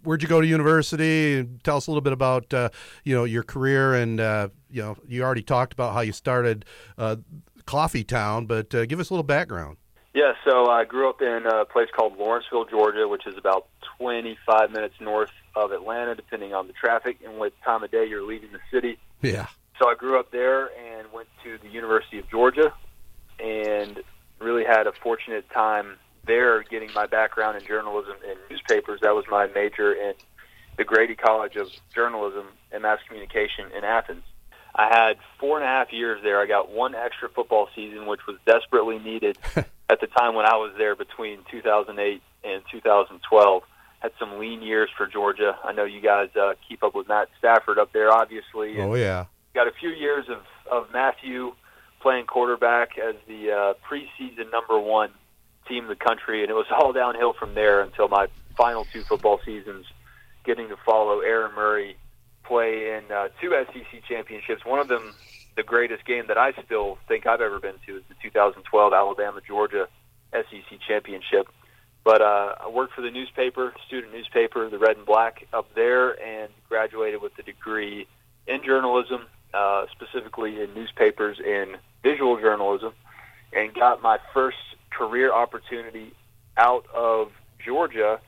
S1: where'd you go to university? Tell us a little bit about uh, you know your career, and uh, you know you already talked about how you started uh, Coffee Town, but uh, give us a little background.
S6: Yeah, so I grew up in a place called Lawrenceville, Georgia, which is about 25 minutes north of Atlanta, depending on the traffic and what time of day you're leaving the city.
S1: Yeah.
S6: So I grew up there and went to the University of Georgia, and really had a fortunate time there getting my background in journalism and newspapers. That was my major in the Grady College of Journalism and Mass Communication in Athens. I had four and a half years there. I got one extra football season, which was desperately needed at the time when I was there between 2008 and 2012. Had some lean years for Georgia. I know you guys uh, keep up with Matt Stafford up there, obviously.
S1: Oh yeah.
S6: Got a few years of of Matthew playing quarterback as the uh, preseason number one team in the country, and it was all downhill from there until my final two football seasons, getting to follow Aaron Murray play in uh, two SEC championships. One of them, the greatest game that I still think I've ever been to, is the 2012 Alabama Georgia SEC championship. But uh, I worked for the newspaper, student newspaper, the Red and Black, up there, and graduated with a degree in journalism, uh, specifically in newspapers and visual journalism, and got my first career opportunity out of Georgia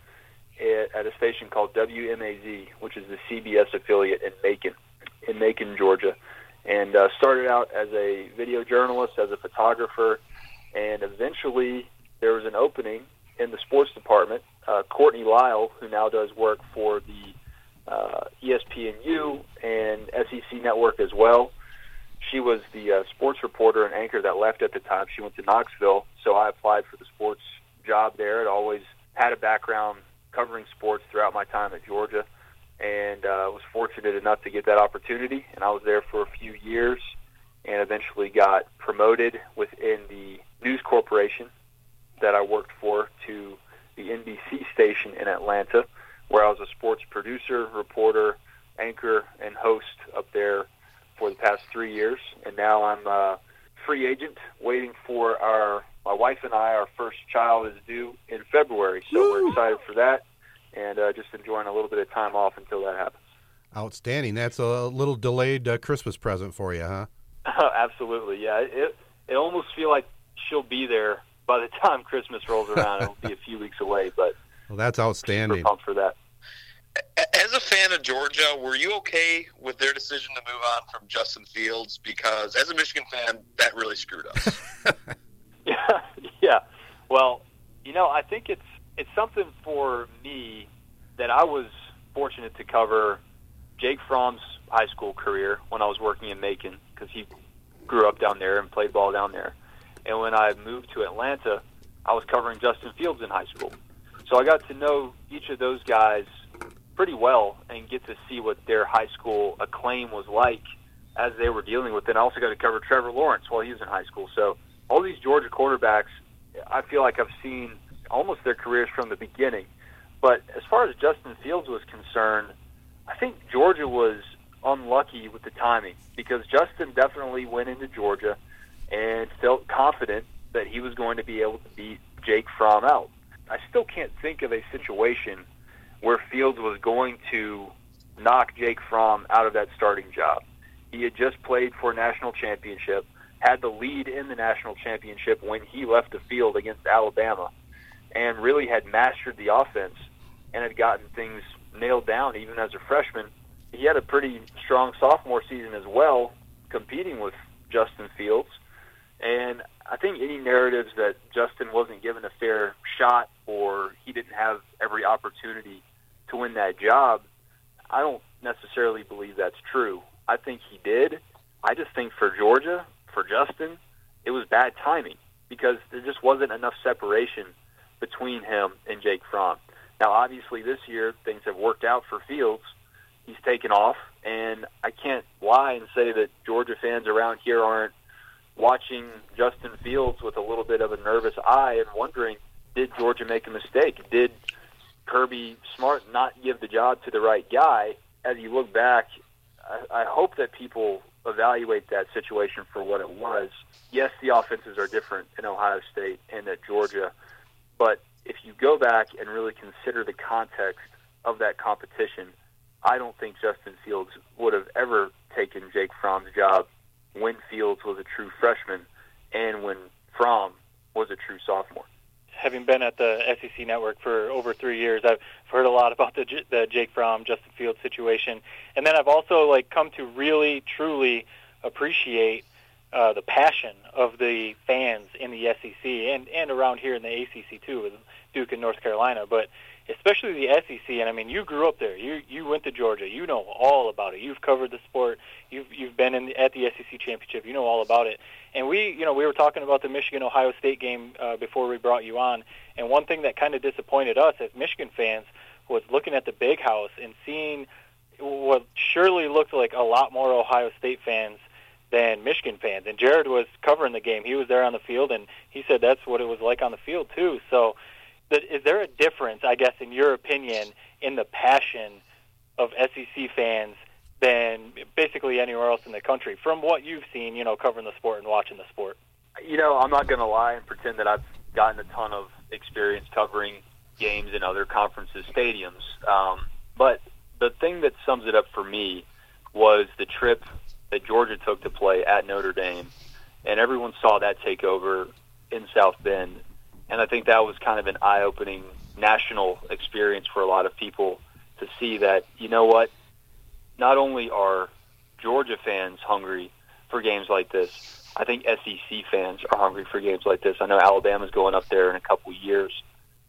S6: at, a station called WMAZ, which is the CBS affiliate in Macon, in Macon, Georgia, and uh, started out as a video journalist, as a photographer, and eventually there was an opening in the sports department. Uh, Courtney Lyle, who now does work for the uh, ESPNU and SEC Network as well, she was the uh, sports reporter and anchor that left at the time. She went to Knoxville, so I applied for the sports job there. It always had a background covering sports throughout my time at Georgia, and uh, was fortunate enough to get that opportunity. And I was there for a few years, and eventually got promoted within the news corporation that I worked for to the NBC station in Atlanta, where I was a sports producer, reporter, anchor, and host up there for the past three years, and now I'm a free agent waiting for our my wife and I. Our first child is due in February, so Woo! we're excited for that, and uh, just enjoying a little bit of time off until that happens.
S1: Outstanding. That's a little delayed uh, Christmas present for you, huh?
S6: Absolutely, yeah. It it almost feel like she'll be there by the time Christmas rolls around. It'll be a few weeks away, but
S1: well, that's outstanding.
S6: Super pumped for that.
S4: As a fan of Georgia, were you okay with their decision to move on from Justin Fields? Because as a Michigan fan, that really screwed us.
S6: yeah, yeah. Well, you know, I think it's it's something for me that I was fortunate to cover Jake Fromm's high school career when I was working in Macon because he grew up down there and played ball down there. And when I moved to Atlanta, I was covering Justin Fields in high school. So I got to know each of those guys pretty well and get to see what their high school acclaim was like as they were dealing with it. And I also got to cover Trevor Lawrence while he was in high school. So all these Georgia quarterbacks, I feel like I've seen almost their careers from the beginning. But as far as Justin Fields was concerned, I think Georgia was unlucky with the timing because Justin definitely went into Georgia and felt confident that he was going to be able to beat Jake Fromm out. I still can't think of a situation where Fields was going to knock Jake Fromm out of that starting job. He had just played for a national championship, had the lead in the national championship when he left the field against Alabama, and really had mastered the offense and had gotten things nailed down even as a freshman. He had a pretty strong sophomore season as well, competing with Justin Fields. And I think any narratives that Justin wasn't given a fair shot or he didn't have every opportunity to win that job, I don't necessarily believe that's true. I think he did. I just think for Georgia, for Justin, it was bad timing because there just wasn't enough separation between him and Jake Fromm. Now, obviously, this year things have worked out for Fields. He's taken off, and I can't lie and say that Georgia fans around here aren't watching Justin Fields with a little bit of a nervous eye and wondering, did Georgia make a mistake? Did Kirby Smart not give the job to the right guy? As you look back, I, I hope that people evaluate that situation for what it was. Yes, the offenses are different in Ohio State and at Georgia, but if you go back and really consider the context of that competition, I don't think Justin Fields would have ever taken Jake Fromm's job when Fields was a true freshman and when Fromm was a true sophomore.
S2: Having been at the SEC network for over three years, I've heard a lot about the, the Jake Fromm, Justin Fields situation, and then I've also like come to really, truly appreciate uh, the passion of the fans in the SEC and and around here in the ACC too, with Duke and North Carolina. But especially the SEC. And I mean, you grew up there. You you went to Georgia. You know all about it. You've covered the sport. You've you've been in the, at the SEC championship. You know all about it. And we, you know, we were talking about the Michigan Ohio State game uh, before we brought you on. And one thing that kind of disappointed us as Michigan fans was looking at the big house and seeing what surely looked like a lot more Ohio State fans than Michigan fans. And Jared was covering the game. He was there on the field, and he said that's what it was like on the field too. So is there a difference, I guess, in your opinion, in the passion of SEC fans than basically anywhere else in the country from what you've seen, you know, covering the sport and watching the sport?
S6: You know, I'm not going to lie and pretend that I've gotten a ton of experience covering games in other conferences' stadiums. Um, but the thing that sums it up for me was the trip that Georgia took to play at Notre Dame, and everyone saw that takeover in South Bend and I think that was kind of an eye-opening national experience for a lot of people to see that you know what, not only are Georgia fans hungry for games like this, I think SEC fans are hungry for games like this. I know Alabama's going up there in a couple years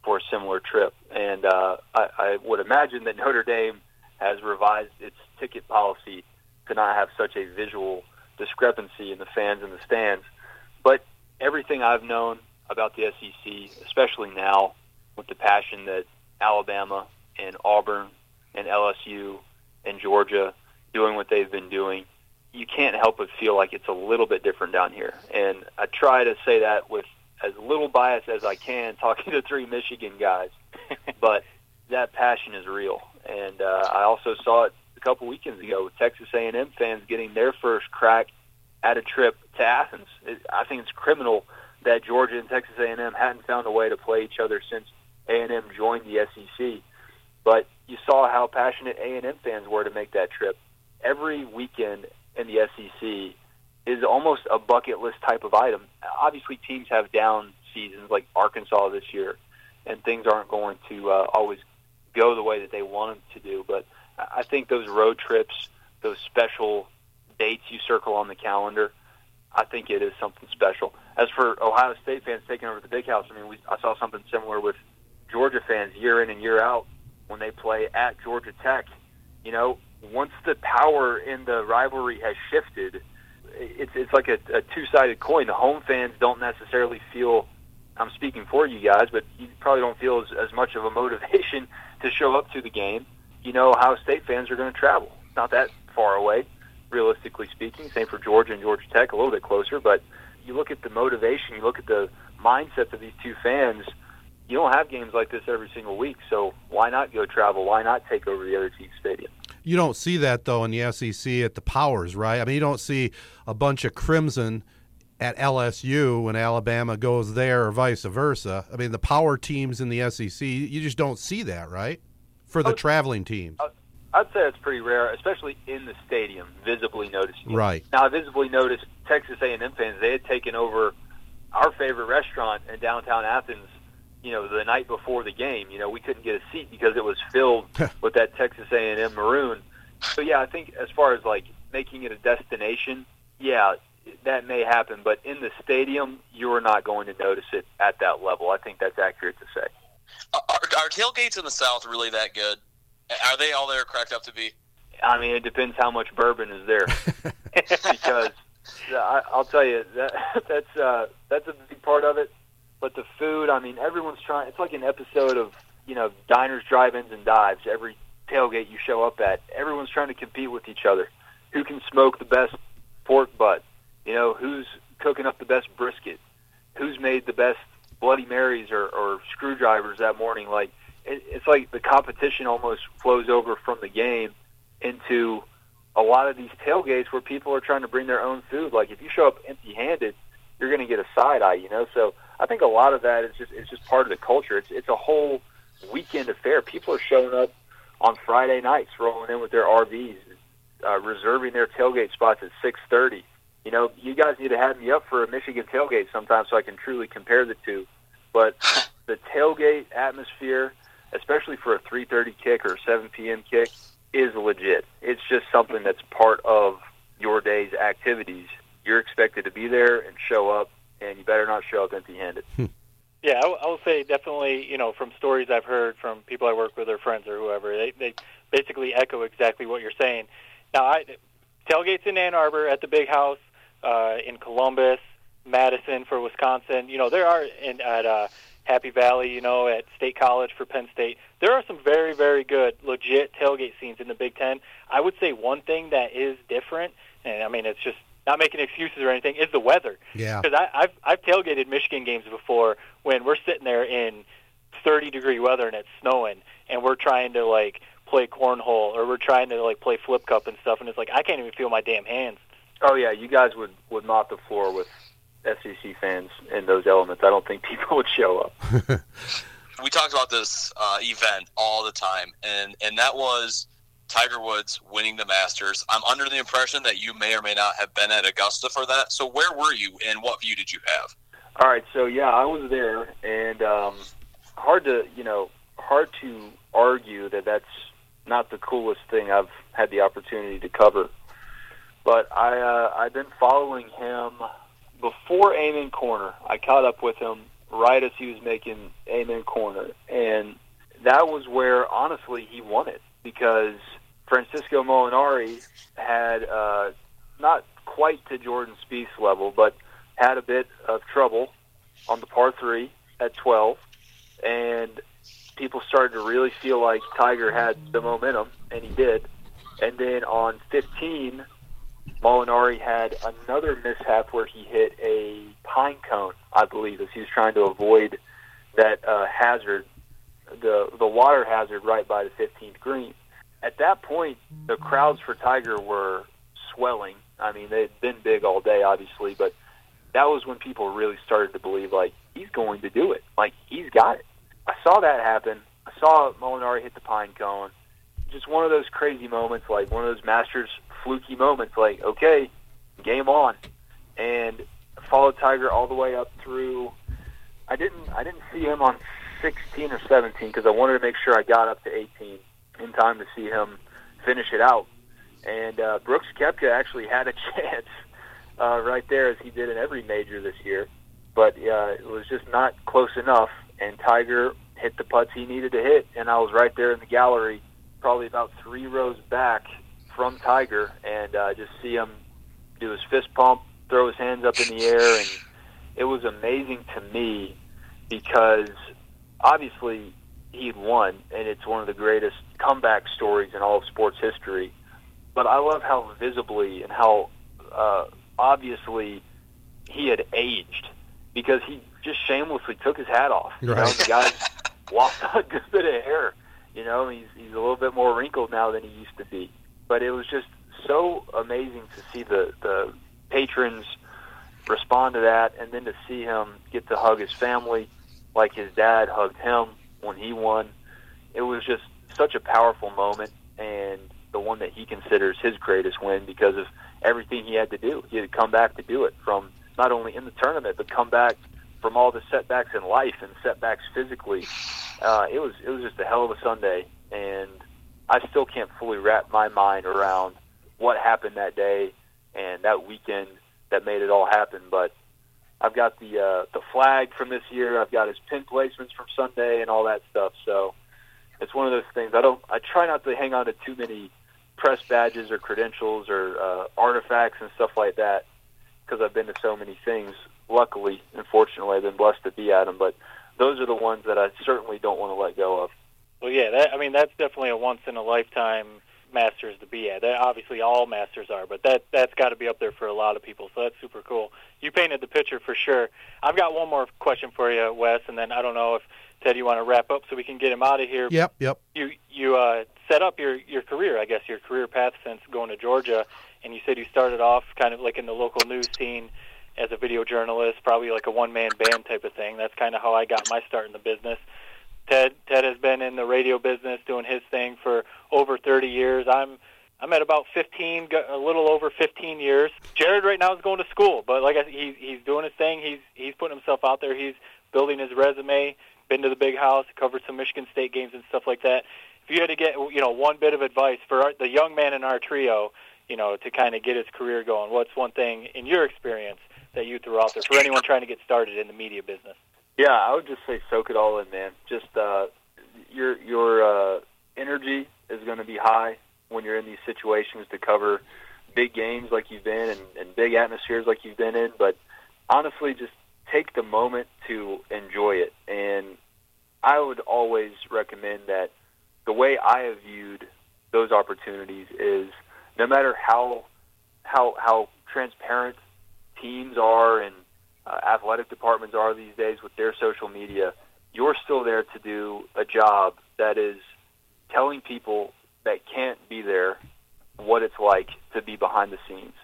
S6: for a similar trip, and uh, I, I would imagine that Notre Dame has revised its ticket policy to not have such a visual discrepancy in the fans in the stands. But everything I've known about the SEC, especially now with the passion that Alabama and Auburn and LSU and Georgia doing what they've been doing. You can't help but feel like it's a little bit different down here. And I try to say that with as little bias as I can, talking to three Michigan guys. but that passion is real. And uh, I also saw it a couple weekends ago with Texas A&M fans getting their first crack at a trip to Athens. It, I think it's criminal that Georgia and Texas A&M hadn't found a way to play each other since A&M joined the SEC. But you saw how passionate A&M fans were to make that trip. Every weekend in the SEC is almost a bucket list type of item. Obviously, teams have down seasons like Arkansas this year, and things aren't going to uh, always go the way that they want them to do. But I think those road trips, those special dates you circle on the calendar, I think it is something special. As for Ohio State fans taking over the big house, I mean, we, I saw something similar with Georgia fans year in and year out when they play at Georgia Tech. You know, once the power in the rivalry has shifted, it's it's like a, a two-sided coin. The home fans don't necessarily feel. I'm speaking for you guys, but you probably don't feel as, as much of a motivation to show up to the game. You know, Ohio State fans are going to travel. It's not that far away, realistically speaking. Same for Georgia and Georgia Tech, a little bit closer. But you look at the motivation, you look at the mindsets of these two fans. You don't have games like this every single week, so why not go travel? Why not take over the other team's stadium?
S1: You don't see that though in the SEC at the powers, right? I mean, you don't see a bunch of crimson at LSU when Alabama goes there, or vice versa. I mean, the power teams in the SEC, you just don't see that, right? For the oh, traveling teams.
S6: Oh, I'd say it's pretty rare, especially in the stadium, visibly noticing.
S1: Right.
S6: Now, I visibly noticed Texas A&M fans. They had taken over our favorite restaurant in downtown Athens. You know, the night before the game. You know, we couldn't get a seat because it was filled with that Texas A&M maroon. So yeah, I think as far as like making it a destination, yeah, that may happen. But in the stadium, you're not going to notice it at that level. I think that's accurate to say.
S4: Are, are tailgates in the South really that good? Are they all they're cracked up to be?
S6: I mean, it depends how much bourbon is there, because I, I'll tell you that that's uh, that's a big part of it. But the food, I mean, everyone's trying. It's like an episode of you know diners, drive-ins, and dives. Every tailgate you show up at, everyone's trying to compete with each other. Who can smoke the best pork butt? You know, who's cooking up the best brisket? Who's made the best Bloody Marys or, or screwdrivers that morning? Like it, it's like the competition almost flows over from the game into a lot of these tailgates where people are trying to bring their own food. Like if you show up empty-handed, you're going to get a side eye. You know, so I think a lot of that is just it's just part of the culture. It's it's a whole weekend affair. People are showing up on Friday nights, rolling in with their RVs, uh, reserving their tailgate spots at 6:30. You know, you guys need to have me up for a Michigan tailgate sometime so I can truly compare the two. But the tailgate atmosphere, especially for a 3:30 kick or a 7 p.m. kick, is legit. It's just something that's part of your day's activities. You're expected to be there and show up, and you better not show up empty-handed. Hmm.
S2: Yeah, I, w- I will say definitely. You know, from stories I've heard from people I work with or friends or whoever, they they basically echo exactly what you're saying. Now, I tailgates in Ann Arbor at the Big House, uh, in Columbus, Madison for Wisconsin. You know, there are in at uh, Happy Valley. You know, at State College for Penn State. There are some very very good legit tailgate scenes in the Big Ten. I would say one thing that is different, and I mean it's just not making excuses or anything, is the weather.
S1: Yeah.
S2: Because I've I've tailgated Michigan games before when we're sitting there in 30 degree weather and it's snowing, and we're trying to like play cornhole or we're trying to like play flip cup and stuff, and it's like I can't even feel my damn hands.
S6: Oh yeah, you guys would would mop the floor with SEC fans in those elements. I don't think people would show up.
S4: we talked about this uh, event all the time, and and that was Tiger Woods winning the Masters. I'm under the impression that you may or may not have been at Augusta for that. So where were you, and what view did you have?
S6: All right, so yeah, I was there, and um, hard to you know hard to argue that that's not the coolest thing I've had the opportunity to cover. But I uh, I've been following him before Amen Corner. I caught up with him right as he was making Amen Corner, and that was where honestly he won it because Francesco Molinari had uh, not quite to Jordan Spieth's level, but had a bit of trouble on the par three at 12, and people started to really feel like Tiger had the momentum, and he did. And then on 15, Molinari had another mishap where he hit a pine cone, I believe, as he was trying to avoid that uh, hazard, the the water hazard right by the 15th green. At that point, the crowds for Tiger were swelling. I mean, they'd been big all day, obviously, but that was when people really started to believe, like, he's going to do it. Like, he's got it. I saw that happen. I saw Molinari hit the pine cone. Just one of those crazy moments, like one of those Masters fluky moments. Like, okay, game on. and followed Tiger all the way up through. I didn't I didn't see him on 16 or 17 because I wanted to make sure I got up to 18 in time to see him finish it out. And uh, Brooks Koepka actually had a chance uh, right there, as he did in every major this year, but uh, it was just not close enough. And Tiger hit the putts he needed to hit, and I was right there in the gallery, probably about three rows back from Tiger, and uh, just see him do his fist pump, throw his hands up in the air, and it was amazing to me because obviously he'd won, and it's one of the greatest comeback stories in all of sports history. But I love how visibly and how uh, obviously he had aged because he just shamelessly took his hat off. You
S1: Right.
S6: know, the guy's lost a good bit of hair. You know, he's he's a little bit more wrinkled now than he used to be. But it was just so amazing to see the the patrons respond to that, and then to see him get to hug his family like his dad hugged him when he won. It was just such a powerful moment, and the one that he considers his greatest win because of everything he had to do. He had to come back to do it from not only in the tournament, but come back from all the setbacks in life and setbacks physically. Uh, it was it was just a hell of a Sunday, and I still can't fully wrap my mind around what happened that day and that weekend that made it all happen. But I've got the uh, the flag from this year. I've got his pin placements from Sunday and all that stuff. So it's one of those things. I don't. I try not to hang on to too many press badges or credentials or uh, artifacts and stuff like that because I've been to so many things. Luckily, unfortunately, I've been blessed to be at them. But those are the ones that I certainly don't want to let go of.
S2: Well, yeah, that, I mean that's definitely a once in a lifetime Masters to be at. That obviously all Masters are, but that that's got to be up there for a lot of people. So that's super cool. You painted the picture for sure. I've got one more question for you, Wes, and then I don't know if Ted you want to wrap up so we can get him out of here.
S1: Yep, yep.
S2: You you uh, set up your your career, I guess, your career path since going to Georgia, and you said you started off kind of like in the local news scene as a video journalist, probably like a one man band type of thing. That's kind of how I got my start in the business. Ted Ted has been in the radio business doing his thing for over 30 years. I'm I'm at about 15, a little over 15 years. Jared right now is going to school, but like I he's he's doing his thing. He's he's putting himself out there. He's building his resume. Been to the big house, covered some Michigan State games and stuff like that. If you had to get you know one bit of advice for our, the young man in our trio, you know, to kind of get his career going, what's one thing in your experience that you threw out there for anyone trying to get started in the media business?
S6: Yeah, I would just say soak it all in, man. Just uh, your your uh, energy is going to be high when you're in these situations to cover big games like you've been and, and big atmospheres like you've been in. But honestly, just take the moment to enjoy it. And I would always recommend that the way I have viewed those opportunities is no matter how how how transparent teams are and uh, athletic departments are these days with their social media, you're still there to do a job that is telling people that can't be there what it's like to be behind the scenes.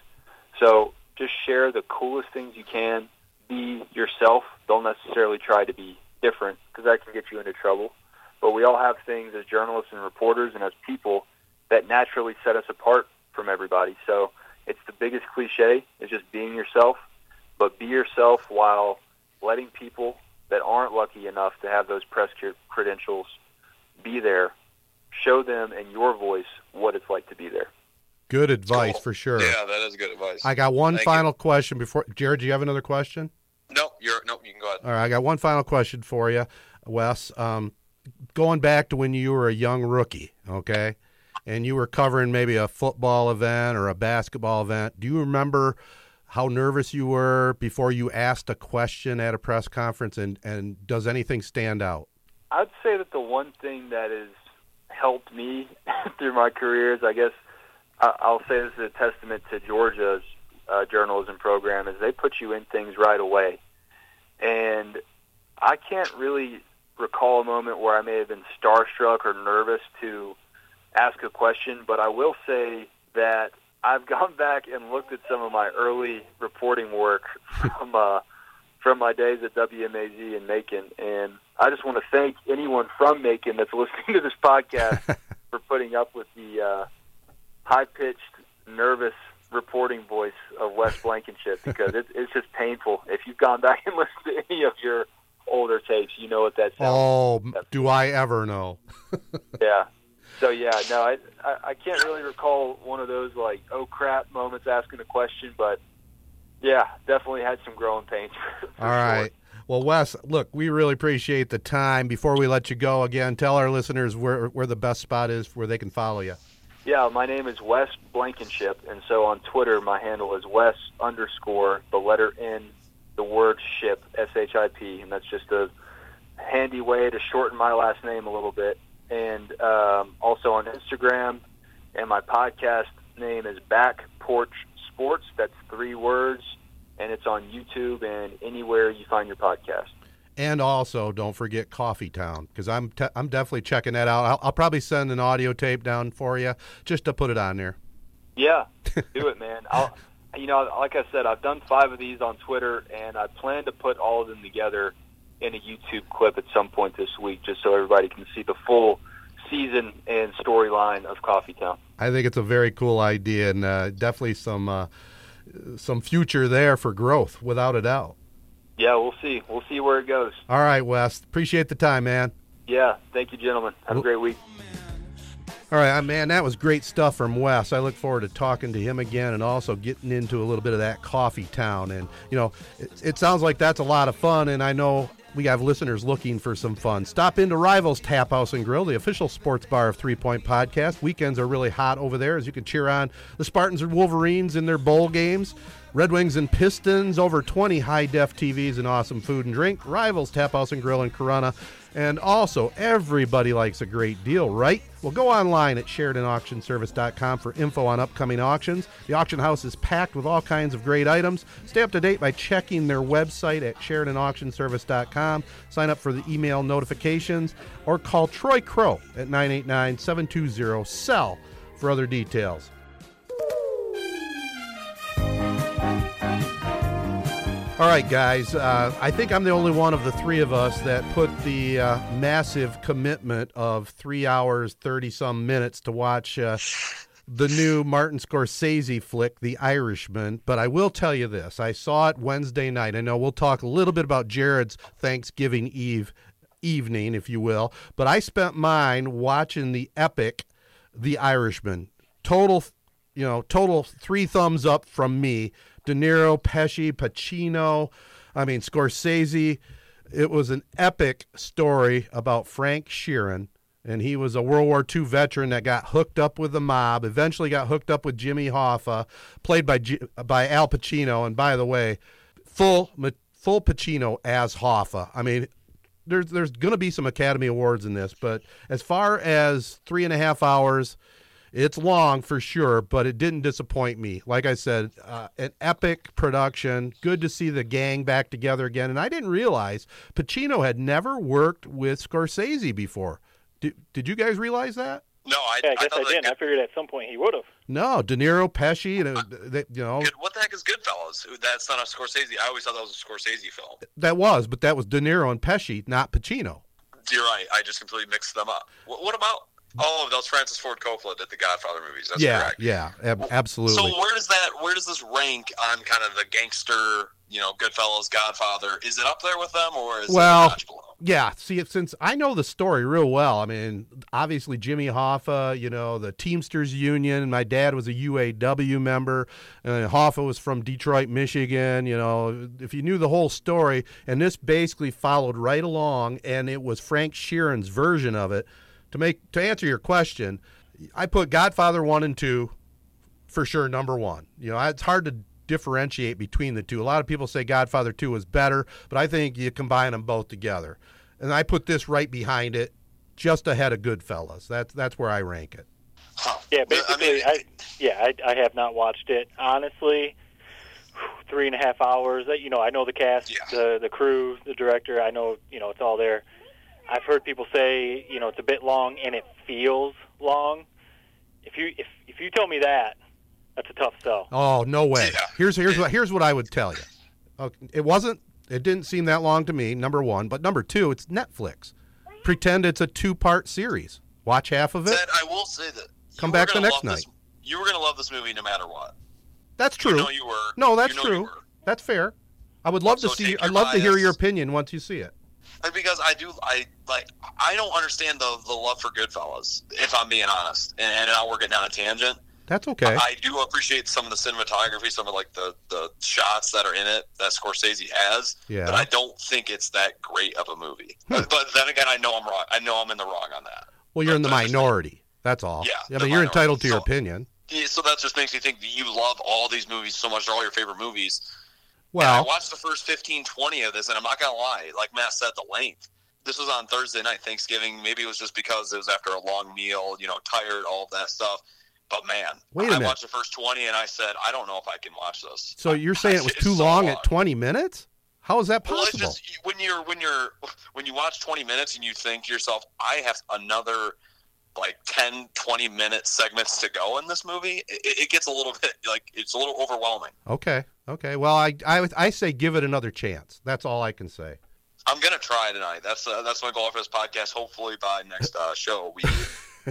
S6: So just share the coolest things you can. Be yourself. Don't necessarily try to be different because that can get you into trouble. But we all have things as journalists and reporters and as people that naturally set us apart from everybody. So it's the biggest cliche is just being yourself, but be yourself while letting people that aren't lucky enough to have those press credentials be there. Show them in your voice what it's like to be there.
S1: Good advice
S4: Cool.
S1: for sure.
S4: Yeah, that is good advice.
S1: I got one
S4: Thank
S1: final question before Jared. Do you have another question?
S4: No, you're no. You can go ahead.
S1: All right, I got one final question for you, Wes. Um, going back to when you were a young rookie, okay, and you were covering maybe a football event or a basketball event. Do you remember how nervous you were before you asked a question at a press conference, and and does anything stand out?
S6: I'd say that the one thing that has helped me through my career is, I guess, I'll say this is a testament to Georgia's uh, journalism program, is they put you in things right away. And I can't really recall a moment where I may have been starstruck or nervous to ask a question, but I will say that I've gone back and looked at some of my early reporting work from uh, from my days at WMAZ in Macon, and I just want to thank anyone from Macon that's listening to this podcast for putting up with the uh, high pitched, nervous reporting voice of Wes Wes Blankenship because it, it's just painful. If you've gone back and listened to any of your older tapes, you know what that sounds.
S1: Oh, do I ever know?
S6: yeah. So yeah, no, I, I I can't really recall one of those like oh crap moments asking a question, but yeah, definitely had some growing pains.
S1: All right. Well, Wes, look, we really appreciate the time. Before we let you go again, tell our listeners where where the best spot is where they can follow you.
S6: Yeah, my name is Wes Blankenship, and so on Twitter, my handle is Wes underscore the letter N, the word ship S H I P, and that's just a handy way to shorten my last name a little bit. And um, also on Instagram, and my podcast name is Back Porch Sports. That's three words, and it's on YouTube and anywhere you find your podcast.
S1: And also, don't forget Coffee Town because I'm te- I'm definitely checking that out. I'll, I'll probably send an audio tape down for you just to put it on there.
S6: Yeah, do it, man. I'll, you know, like I said, I've done five of these on Twitter, and I plan to put all of them together in a YouTube clip at some point this week, just so everybody can see the full season and storyline of Coffee Town.
S1: I think it's a very cool idea, and uh, definitely some uh, some future there for growth, without a doubt.
S6: Yeah, we'll see. We'll see where it goes.
S1: All right, Wes. Appreciate the time, man.
S6: Yeah, thank you, gentlemen. Have a great week.
S1: All right, uh, man, that was great stuff from Wes. I look forward to talking to him again and also getting into a little bit of that coffee town. And, you know, it, it sounds like that's a lot of fun, and I know we have listeners looking for some fun. Stop into Rivals Tap House and Grill, the official sports bar of Three Point Podcast. Weekends are really hot over there as you can cheer on the Spartans and Wolverines in their bowl games. Red Wings and Pistons, over 20 high def TVs and awesome food and drink. Rivals Tap House and Grill in Corunna. And also, everybody likes a great deal, right? Well, go online at SheridanAuctionService.com for info on upcoming auctions. The auction house is packed with all kinds of great items. Stay up to date by checking their website at SheridanAuctionService.com. Sign up for the email notifications or call Troy Crow at 989 720 SELL for other details. All right, guys. Uh, I think I'm the only one of the three of us that put the uh, massive commitment of three hours, 30 some minutes to watch uh, the new Martin Scorsese flick, The Irishman. But I will tell you this I saw it Wednesday night. I know we'll talk a little bit about Jared's Thanksgiving Eve evening, if you will. But I spent mine watching the epic The Irishman. Total, you know, total three thumbs up from me. De Niro, Pesci, Pacino, I mean, Scorsese. It was an epic story about Frank Sheeran. And he was a World War II veteran that got hooked up with the mob, eventually got hooked up with Jimmy Hoffa, played by, G- by Al Pacino. And by the way, full, full Pacino as Hoffa. I mean, there's, there's going to be some Academy Awards in this, but as far as three and a half hours, it's long for sure, but it didn't disappoint me. Like I said, uh, an epic production. Good to see the gang back together again. And I didn't realize Pacino had never worked with Scorsese before. Did, did you guys realize that?
S4: No, I,
S2: yeah, I guess I, I didn't. I figured at some point he would have.
S1: No, De Niro, Pesci, and uh, they, you know.
S4: Good, what the heck is Goodfellas? That's not a Scorsese. I always thought that was a Scorsese film.
S1: That was, but that was De Niro and Pesci, not Pacino.
S4: You're right. I just completely mixed them up. What, what about Oh, those Francis Ford Coppola did the Godfather movies. That's
S1: yeah,
S4: correct.
S1: yeah, ab- absolutely.
S4: So where does that? Where does this rank on kind of the gangster? You know, Goodfellas, Godfather. Is it up there with them, or is
S1: well,
S4: it
S1: yeah. See, since I know the story real well, I mean, obviously Jimmy Hoffa, you know, the Teamsters Union. My dad was a UAW member, and Hoffa was from Detroit, Michigan. You know, if you knew the whole story, and this basically followed right along, and it was Frank Sheeran's version of it to make to answer your question, I put Godfather one and two for sure number one. You know, it's hard to differentiate between the two. A lot of people say Godfather two was better, but I think you combine them both together. And I put this right behind it, just ahead of Goodfellas. That's that's where I rank it.
S2: Huh. Yeah, basically, I, mean, I yeah, I, I have not watched it honestly. Three and a half hours. You know, I know the cast, yeah. the the crew, the director. I know, you know, it's all there. I've heard people say, you know, it's a bit long and it feels long. If you if if you tell me that, that's a tough sell.
S1: Oh no way. Here's here's what here's what I would tell you. Okay, it wasn't. It didn't seem that long to me. Number one, but number two, it's Netflix. Pretend it's a two part series. Watch half of it.
S4: Ted, I will say that.
S1: Come back the next night.
S4: This, you were going to love this movie no matter what.
S1: That's true.
S4: You know you were.
S1: no, that's
S4: you know
S1: true. That's fair. I would love
S4: So
S1: to see. I'd
S4: your
S1: love to hear your opinion once you see it.
S4: And because I do, I like, I don't understand the the love for Goodfellas. If I'm being honest, and, and now we're getting on a tangent.
S1: That's okay.
S4: I do appreciate some of the cinematography, some of like the the shots that are in it that Scorsese has.
S1: Yeah.
S4: But I don't think it's that great of a movie. Hmm. But, but then again, I know I'm wrong. I know I'm in the wrong on that.
S1: well, you're in the
S4: But just me.
S1: minority. That's all.
S4: Yeah,
S1: I
S4: the
S1: mean, you're
S4: minority.
S1: entitled to your
S4: So-
S1: opinion.
S4: Yeah, so that just makes me think that you love all these movies so much. They're all your favorite movies. And I watched the first 15, 20 of this, and I'm not gonna lie. Like Matt said, the length. This was on Thursday night, Thanksgiving. Maybe it was just because it was after a long meal, you know, tired, all of that stuff. But man,
S1: Wait a
S4: I
S1: minute.
S4: watched the first 20, and I said, I don't know if I can watch this.
S1: so you're saying it was too
S4: so
S1: long
S4: long.
S1: at 20 minutes? How is that
S4: Well, it's
S1: possible?
S4: just when you're when you're when you watch 20 minutes and you think to yourself, I have another like 10, 20 minute segments to go in this movie. It, it gets a little bit like it's a little overwhelming.
S1: Okay. Okay. Well, I, I I say give it another chance. That's all I can say.
S4: I'm gonna try tonight. That's uh, that's my goal for this podcast. Hopefully by next uh, show we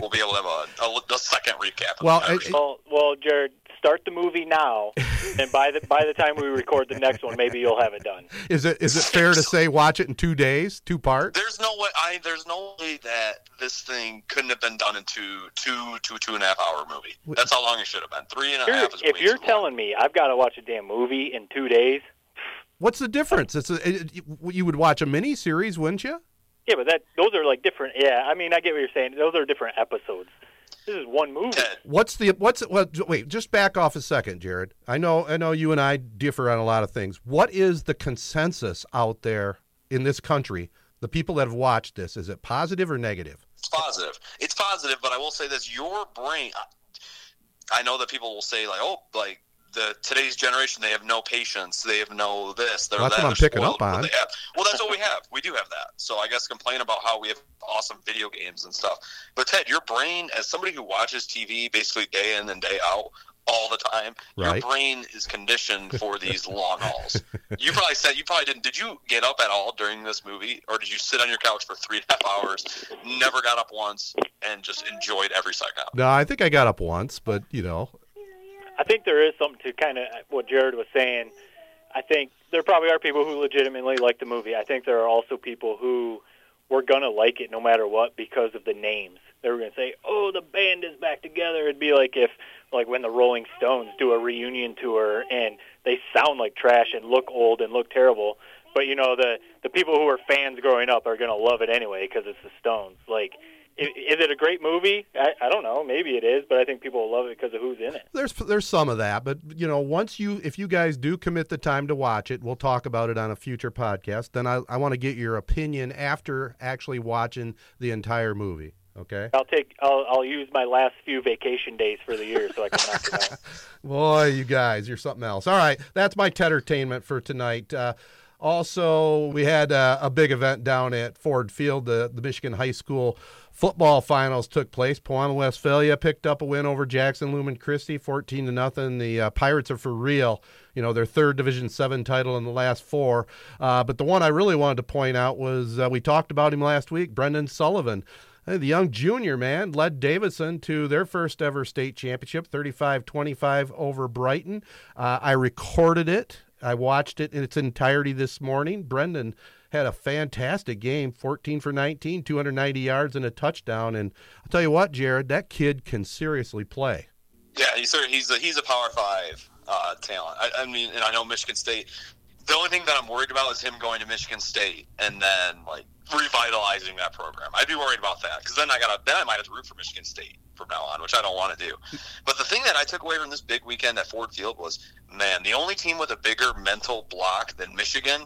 S4: will be able to have a, a, a second recap.
S1: Well, it-
S2: Well, well, Jared, start the movie now, and by the by the time we record the next one, maybe you'll have it done.
S1: Is it is it fair to say watch it in two days, two parts?
S4: there's no way. I there's no way that this thing couldn't have been done into two two two and a half hour movie. That's how long it should have been. Three and a
S2: You're,
S4: half is
S2: if
S4: way
S2: you're
S4: too long.
S2: telling me I've got to watch a damn movie in two days,
S1: What's the difference? It's a, it, you would watch a mini series, wouldn't you?
S2: Yeah, but that those are like different. Yeah, I mean, I get what you're saying. Those are different episodes. This is one movie.
S1: What's the what's what? Wait, just back off a second, Jared. I know I know you and I differ on a lot of things. What is the consensus out there in this country? The people that have watched this, is it positive or negative?
S4: It's positive. It's positive, but I will say this: your brain. I know that people will say like, "Oh, like the today's generation, they have no patience. They have no this. They're
S1: Well, that's
S4: that.
S1: what I'm
S4: they're
S1: picking
S4: spoiled
S1: up on.
S4: Well, that's what we have. We do have that. So I guess complain about how we have awesome video games and stuff. But Ted, your brain, as somebody who watches TV basically day in and day out all the time,
S1: Right.
S4: your brain is conditioned for these long hauls. You probably said you probably didn't. Did you get up at all during this movie, or did you sit on your couch for three and a half hours, never got up once, and just enjoyed every second?
S1: No, I think I got up once, but you know,
S2: I think there is something to kind of what Jared was saying. I think there probably are people who legitimately like the movie. I think there are also people who were gonna like it no matter what because of the names. They were gonna say, "Oh, the band is back together." It'd be like if, like, when the Rolling Stones do a reunion tour and they sound like trash and look old and look terrible, but you know the the people who were fans growing up are gonna love it anyway because it's the Stones. Like, is it a great movie? I, I don't know. Maybe it is, but I think people will love it because of who's in it.
S1: there's there's some of that. But you know, once you if you guys do commit the time to watch it, we'll talk about it on a future podcast. Then I I want to get your opinion after actually watching the entire movie. Okay.
S2: I'll take. I'll, I'll use my last few vacation days for the year so I can knock it out.
S1: Boy, you guys, you're something else. All right, that's my entertainment for tonight. Uh, also, we had uh, a big event down at Ford Field. The, the Michigan High School football finals took place. Pewamo Westphalia picked up a win over Jackson Lumen Christi, 14 to nothing. The uh, Pirates are for real. You know, their third Division Seven title in the last four. Uh, but the one I really wanted to point out was uh, we talked about him last week, Brendan Sullivan. Hey, The young junior man led Davison to their first ever state championship, 35 25 over Brighton. Uh, I recorded it. I watched it in its entirety this morning. Brendan had a fantastic game 14 for 19, 290 yards, and a touchdown. And I'll tell you what, Jared, that kid can seriously play.
S4: Yeah, he's of- he's a, he's a Power Five uh, talent. I, I mean, and I know Michigan State. The only thing that I'm worried about is him going to Michigan State and then like revitalizing that program. I'd be worried about that because then I got then I might have to root for Michigan State from now on, which I don't want to do. But the thing that I took away from this big weekend at Ford Field was, man, the only team with a bigger mental block than Michigan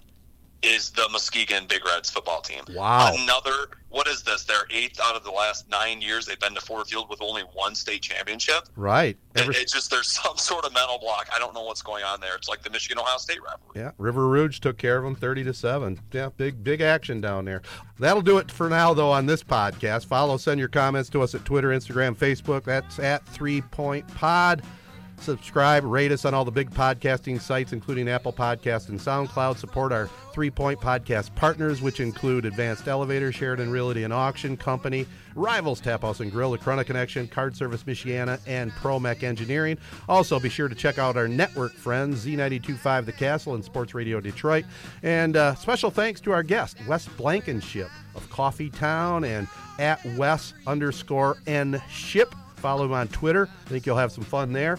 S4: is the Muskegon Big Reds football team.
S1: Wow.
S4: Another, what is this? Their eighth out of the last nine years they've been to Ford Field with only one state championship.
S1: Right.
S4: It- it's just there's some sort of mental block. I don't know what's going on there. It's like the Michigan Ohio State rivalry.
S1: Yeah, River Rouge took care of them 30 to 7. Yeah, big big action down there. That'll do it for now though on this podcast. Follow, send your comments to us at Twitter, Instagram, Facebook. That's at 3 Point Pod. Subscribe, rate us on all the big podcasting sites, including Apple Podcast and SoundCloud. Support our three point podcast partners, which include Advanced Elevator, Sheridan Realty and Auction Company, Rivals Tap House and Grill, the Corunna Connection, Card Service Michiana, and ProMech Engineering. Also, be sure to check out our network friends, Z925 The Castle and Sports Radio Detroit. And uh, special thanks to our guest, Wes Blankenship of Coffee Town and at Wes underscore N Ship. Follow him on Twitter. I think you'll have some fun there.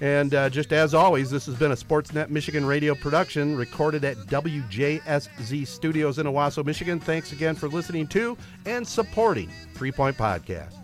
S1: And uh, just as always, this has been a Sportsnet Michigan radio production recorded at WJSZ Studios in Owosso, Michigan. Thanks again for listening to and supporting Three Point Podcast.